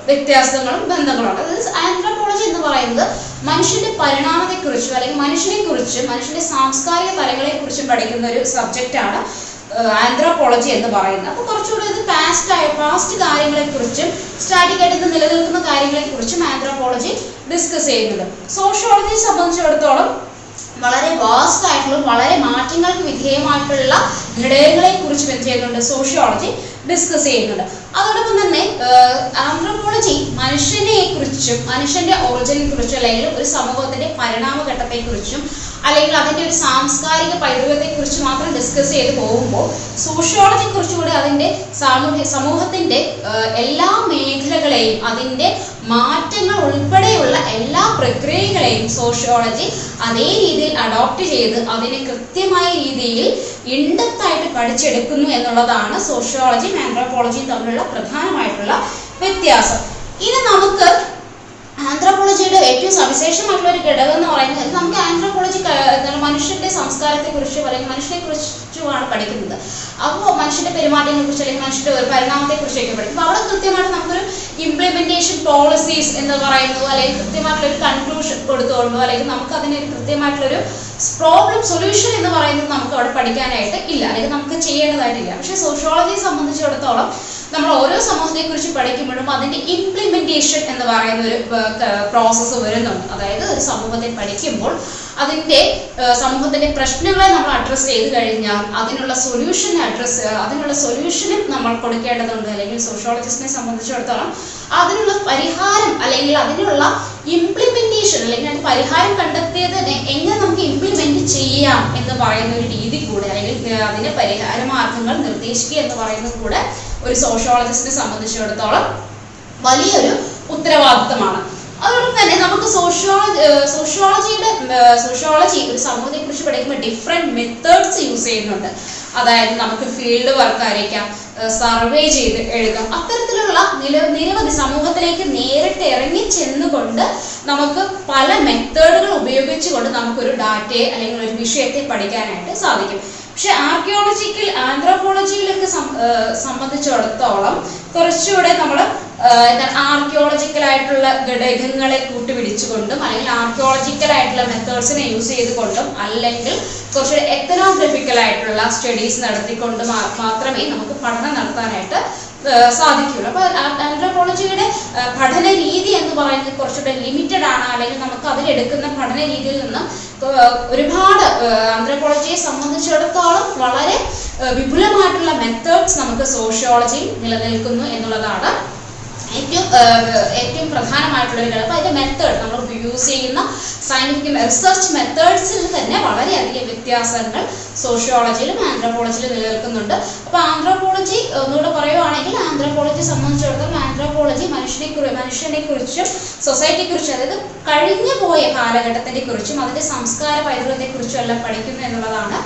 വ്യത്യാസങ്ങളും ബന്ധങ്ങളുമാണ്. അതായത് ആന്ത്രോപോളജി എന്ന് പറയുന്നത് മനുഷ്യന്റെ പരിണാമത്തെക്കുറിച്ചും അല്ലെങ്കിൽ മനുഷ്യനെ കുറിച്ചും മനുഷ്യന്റെ സാംസ്കാരിക തലങ്ങളെ കുറിച്ചും പഠിക്കുന്ന ഒരു സബ്ജക്റ്റ് ആണ് ആന്ത്രോപോളജി എന്ന് പറയുന്നത്. അപ്പോൾ കുറച്ചുകൂടി ഇത് പാസ്റ്റ് ആയ പാസ്റ്റ് കാര്യങ്ങളെ കുറിച്ചും സ്റ്റാറ്റിക് ആയിട്ട് നിലനിൽക്കുന്ന കാര്യങ്ങളെ കുറിച്ചും ആന്ത്രോപോളജി ഡിസ്കസ് ചെയ്യുന്നത് സോഷ്യോളജിയെ സംബന്ധിച്ചിടത്തോളം വളരെ വാസ്റ്റ് ആയിട്ടുള്ള വളരെ മാറ്റങ്ങൾക്ക് വിധേയമായിട്ടുള്ള ഘടകങ്ങളെ കുറിച്ചും എന്ത് ചെയ്യുന്നുണ്ട്? സോഷ്യോളജി ഡിസ്കസ് ചെയ്യുന്നുണ്ട്. അതോടൊപ്പം തന്നെ ആന്ത്രോപോളജി മനുഷ്യനെ കുറിച്ചും മനുഷ്യന്റെ ഒറിജിനെ കുറിച്ചും അല്ലെങ്കിൽ ഒരു സമൂഹത്തിന്റെ പരിണാമഘട്ടത്തെ കുറിച്ചും അല്ലെങ്കിൽ അതിന്റെ ഒരു സാംസ്കാരിക പൈതൃകത്തെ കുറിച്ച് മാത്രം ഡിസ്കസ് ചെയ്ത് പോകുമ്പോൾ സോഷ്യോളജി കുറിച്ചുകൂടി അതിന്റെ സാമൂഹ്യ സമൂഹത്തിന്റെ എല്ലാ മേഖലകളെയും അതിന്റെ മാറ്റങ്ങൾ ഉൾപ്പെടെയുള്ള എല്ലാ പ്രക്രിയകളെയും സോഷ്യോളജി അതേ രീതിയിൽ അഡോപ്റ്റ് ചെയ്ത് അതിനെ കൃത്യമായ രീതിയിൽ ഇൻഡെപ്തായിട്ട് പഠിച്ചെടുക്കുന്നു എന്നുള്ളതാണ് സോഷ്യോളജിയും ആന്ത്രോപോളജിയും തമ്മിലുള്ള പ്രധാനമായിട്ടുള്ള വ്യത്യാസം. ഇനി നമുക്ക് ആന്ത്രോപോളജിയുടെ ഏറ്റവും സവിശേഷമായിട്ടുള്ള ഒരു ഘടകം എന്ന് പറയുന്നത് നമുക്ക് ആന്ത്രോപോളജി എന്താണ് മനുഷ്യന്റെ സംസ്കാരത്തെ കുറിച്ച് അല്ലെങ്കിൽ മനുഷ്യനെ കുറിച്ചുമാണ് പഠിക്കുന്നത്. അപ്പോൾ മനുഷ്യന്റെ പെരുമാറ്റങ്ങളെ കുറിച്ച് അല്ലെങ്കിൽ മനുഷ്യന്റെ ഒരു പരിണാമത്തെ കുറിച്ചൊക്കെ പഠിക്കും അവിടെ കൃത്യമായിട്ട് നമുക്കൊരു ഇംപ്ലിമെന്റേഷൻ പോളിസീസ് എന്ന് പറയുന്നു അല്ലെങ്കിൽ കൃത്യമായിട്ടുള്ള ഒരു കൺക്ലൂഷൻ കൊടുത്തുകൊണ്ടോ അല്ലെങ്കിൽ നമുക്ക് അതിനൊരു കൃത്യമായിട്ടുള്ളൊരു പ്രോബ്ലം സൊല്യൂഷൻ എന്ന് പറയുന്നത് നമുക്ക് അവിടെ പഠിക്കാനായിട്ട് ഇല്ല. അല്ലെങ്കിൽ നമുക്ക് ചെയ്യേണ്ടതായിട്ടില്ല. പക്ഷേ സോഷ്യോളജിയെ സംബന്ധിച്ചിടത്തോളം നമ്മൾ ഓരോ സമൂഹത്തെ കുറിച്ച് പഠിക്കുമ്പോഴും അതിന്റെ ഇംപ്ലിമെന്റേഷൻ എന്ന് പറയുന്ന ഒരു പ്രോസസ്സ് വരുന്നുണ്ട്. അതായത് ഒരു സമൂഹത്തെ പഠിക്കുമ്പോൾ അതിന്റെ സമൂഹത്തിന്റെ പ്രശ്നങ്ങളെ നമ്മൾ അഡ്രസ്സ് ചെയ്ത് കഴിഞ്ഞാൽ അതിനുള്ള സൊല്യൂഷൻ അഡ്രസ്സ് അതിനുള്ള സൊല്യൂഷനും നമ്മൾ കൊടുക്കേണ്ടതുണ്ട്. അല്ലെങ്കിൽ സോഷ്യോളജിസ്റ്റിനെ സംബന്ധിച്ചിടത്തോളം അതിനുള്ള പരിഹാരം അല്ലെങ്കിൽ അതിനുള്ള ഇംപ്ലിമെന്റേഷൻ അല്ലെങ്കിൽ അതിന് പരിഹാരം കണ്ടെത്തിയതിനെ എങ്ങനെ നമുക്ക് ഇംപ്ലിമെന്റ് ചെയ്യാം എന്ന് പറയുന്ന ഒരു രീതി കൂടെ അല്ലെങ്കിൽ അതിന്റെ പരിഹാര മാർഗങ്ങൾ നിർദ്ദേശിക്കുക എന്ന് പറയുന്നത് കൂടെ ഒരു സോഷ്യോളജിസ്റ്റിനെ സംബന്ധിച്ചിടത്തോളം വലിയൊരു ഉത്തരവാദിത്തമാണ്. അതോടൊപ്പം തന്നെ നമുക്ക് സോഷ്യോളജി സോഷ്യോളജിയുടെ സോഷ്യോളജി ഒരു സമൂഹത്തെ കുറിച്ച് പഠിക്കുമ്പോൾ ഡിഫറെന്റ് മെത്തേഡ്സ് യൂസ് ചെയ്യുന്നുണ്ട്. അതായത് നമുക്ക് ഫീൽഡ് വർക്ക് ആയിരിക്കാം സർവേ ചെയ്ത് എഴുതാം. അത്തരത്തിലുള്ള നില നിരവധി സമൂഹത്തിലേക്ക് നേരിട്ട് ഇറങ്ങി ചെന്നുകൊണ്ട് നമുക്ക് പല മെത്തേഡുകൾ ഉപയോഗിച്ചുകൊണ്ട് നമുക്കൊരു ഡാറ്റയെ അല്ലെങ്കിൽ ഒരു വിഷയത്തെ പഠിക്കാനായിട്ട് സാധിക്കും. പക്ഷെ ആർക്കിയോളജിക്കൽ ആന്ത്രോപോളജിയിലൊക്കെ സംബന്ധിച്ചിടത്തോളം കുറച്ചുകൂടെ നമ്മൾ ആർക്കിയോളജിക്കൽ ആയിട്ടുള്ള ഘടകങ്ങളെ കൂട്ടുപിടിച്ചുകൊണ്ടും അല്ലെങ്കിൽ ആർക്കിയോളജിക്കൽ ആയിട്ടുള്ള മെത്തേഡ്സിനെ യൂസ് ചെയ്തുകൊണ്ടും അല്ലെങ്കിൽ കുറച്ച് എത്തനോഗ്രഫിക്കൽ ആയിട്ടുള്ള സ്റ്റഡീസ് നടത്തിക്കൊണ്ടും മാത്രമേ നമുക്ക് പഠനം നടത്താനായിട്ട് സാധിക്കുള്ളൂ അപ്പൊ ആന്ത്രോപോളജിയുടെ പഠന രീതി എന്ന് പറയുന്നത് കുറച്ചുകൂടെ ലിമിറ്റഡ് ആണ്. അല്ലെങ്കിൽ നമുക്ക് അതിലെടുക്കുന്ന പഠന രീതിയിൽ നിന്ന് ഒരുപാട് ആന്ത്രപ്പോളജിയെ സംബന്ധിച്ചിടത്തോളം വളരെ വിപുലമായിട്ടുള്ള മെത്തേഡ്സ് നമുക്ക് സോഷ്യോളജിയിൽ നിലനിൽക്കുന്നു എന്നുള്ളതാണ് ഏറ്റവും ഏറ്റവും പ്രധാനമായിട്ടുള്ള ഒരു അതിന്റെ മെത്തേഡ് നമ്മൾ യൂസ് ചെയ്യുന്ന സയന്റിഫിക് റിസർച്ച് മെത്തേഡ്സിൽ തന്നെ വളരെയധികം വ്യത്യാസങ്ങൾ സോഷ്യോളജിയിലും ആന്ത്രോപോളജിയിലും നിലനിൽക്കുന്നുണ്ട്. അപ്പോൾ ആന്ത്രോപോളജി ഒന്നുകൂടെ പറയുവാണെങ്കിൽ ആന്ത്രോപോളജി സംബന്ധിച്ചിടത്തോളം ആന്ത്രോപോളജി മനുഷ്യനെ മനുഷ്യനെ കുറിച്ചും സൊസൈറ്റിയെ കുറിച്ചും അതായത് കഴിഞ്ഞു പോയ കാലഘട്ടത്തിനെ കുറിച്ചും അതിന്റെ സംസ്കാര പൈതൃകത്തെ കുറിച്ചും എല്ലാം പഠിക്കുന്നു എന്നുള്ളതാണ്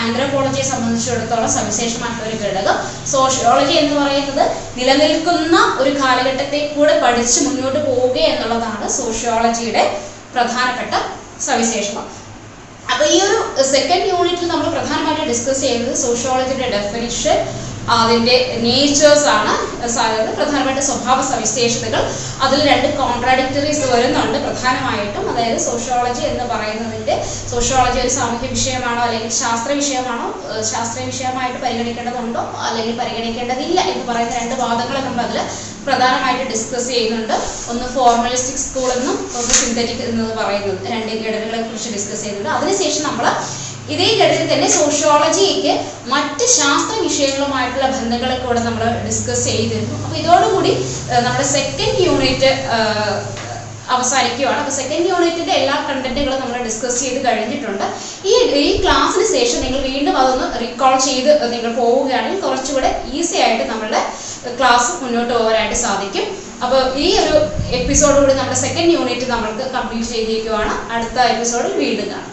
ആന്ത്രോപോളജിയെ സംബന്ധിച്ചിടത്തോളം സവിശേഷമായിട്ടുള്ള ഒരു ഘടകം. സോഷ്യോളജി എന്ന് പറയുന്നത് നിലനിൽക്കുന്ന ഒരു കാലഘട്ടത്തെ കൂടെ പഠിച്ച് മുന്നോട്ട് പോവുക എന്നുള്ളതാണ് സോഷ്യോളജിയുടെ പ്രധാനപ്പെട്ട സവിശേഷത. അപ്പൊ ഈ ഒരു സെക്കൻഡ് യൂണിറ്റിൽ നമ്മൾ പ്രധാനമായിട്ട് ഡിസ്കസ് ചെയ്യുന്നത് സോഷ്യോളജിയുടെ ഡെഫിനിഷൻ അതിന്റെ നേച്ചേഴ്സ് ആണ് പ്രധാനമായിട്ട് സ്വഭാവ സവിശേഷതകൾ. അതിൽ രണ്ട് കോൺട്രാഡിക്ടറീസ് വരുന്നുണ്ട് പ്രധാനമായിട്ടും. അതായത് സോഷ്യോളജി എന്ന് പറയുന്നതിന്റെ സോഷ്യോളജി ഒരു സാമൂഹ്യ വിഷയമാണോ അല്ലെങ്കിൽ ശാസ്ത്ര വിഷയമാണോ ശാസ്ത്ര ശാസ്ത്രീയ വിഷയമായിട്ട് പരിഗണിക്കേണ്ടതുണ്ടോ അല്ലെങ്കിൽ പരിഗണിക്കേണ്ടതില്ല എന്ന് പറയുന്ന രണ്ട് വാദങ്ങളെ നമ്മൾ അതിൽ പ്രധാനമായിട്ട് ഡിസ്കസ് ചെയ്യുന്നുണ്ട്. ഒന്ന് ഫോർമലിസ്റ്റിക് സ്കൂൾ എന്നും ഒന്ന് സിന്തറ്റിക് എന്ന് പറയുന്നത്. രണ്ട് ഘടനകളെ കുറിച്ച് ഡിസ്കസ് ചെയ്യുന്നുണ്ട്. അതിനുശേഷം നമ്മൾ ഇതേ ഘട്ടത്തിൽ തന്നെ സോഷ്യോളജിക്ക് മറ്റ് ശാസ്ത്ര വിഷയങ്ങളുമായിട്ടുള്ള ബന്ധങ്ങളെ കൂടെ നമ്മൾ ഡിസ്കസ് ചെയ്തിരുന്നു. അപ്പോൾ ഇതോടുകൂടി നമ്മുടെ സെക്കൻഡ് യൂണിറ്റ് അവസാനിക്കുകയാണ് അപ്പോൾ സെക്കൻഡ് യൂണിറ്റിന്റെ എല്ലാ കണ്ടന്റുകളും നമ്മൾ ഡിസ്കസ് ചെയ്ത് കഴിഞ്ഞിട്ടുണ്ട്. ഈ ഈ ക്ലാസ്സിന് ശേഷം നിങ്ങൾ വീണ്ടും അതൊന്ന് റീകോൾ ചെയ്ത് നിങ്ങൾ പോവുകയാണെങ്കിൽ കുറച്ചുകൂടെ ഈസി ആയിട്ട് നമ്മളുടെ ക്ലാസ് മുന്നോട്ട് പോകാനായിട്ട് സാധിക്കും. അപ്പോൾ ഈ ഒരു എപ്പിസോഡ് കൂടി നമ്മുടെ സെക്കൻഡ് യൂണിറ്റ് നമ്മൾക്ക് കംപ്ലീറ്റ് ചെയ്തിരിക്കുവാണ് അടുത്ത എപ്പിസോഡിൽ വീണ്ടും കാണാം.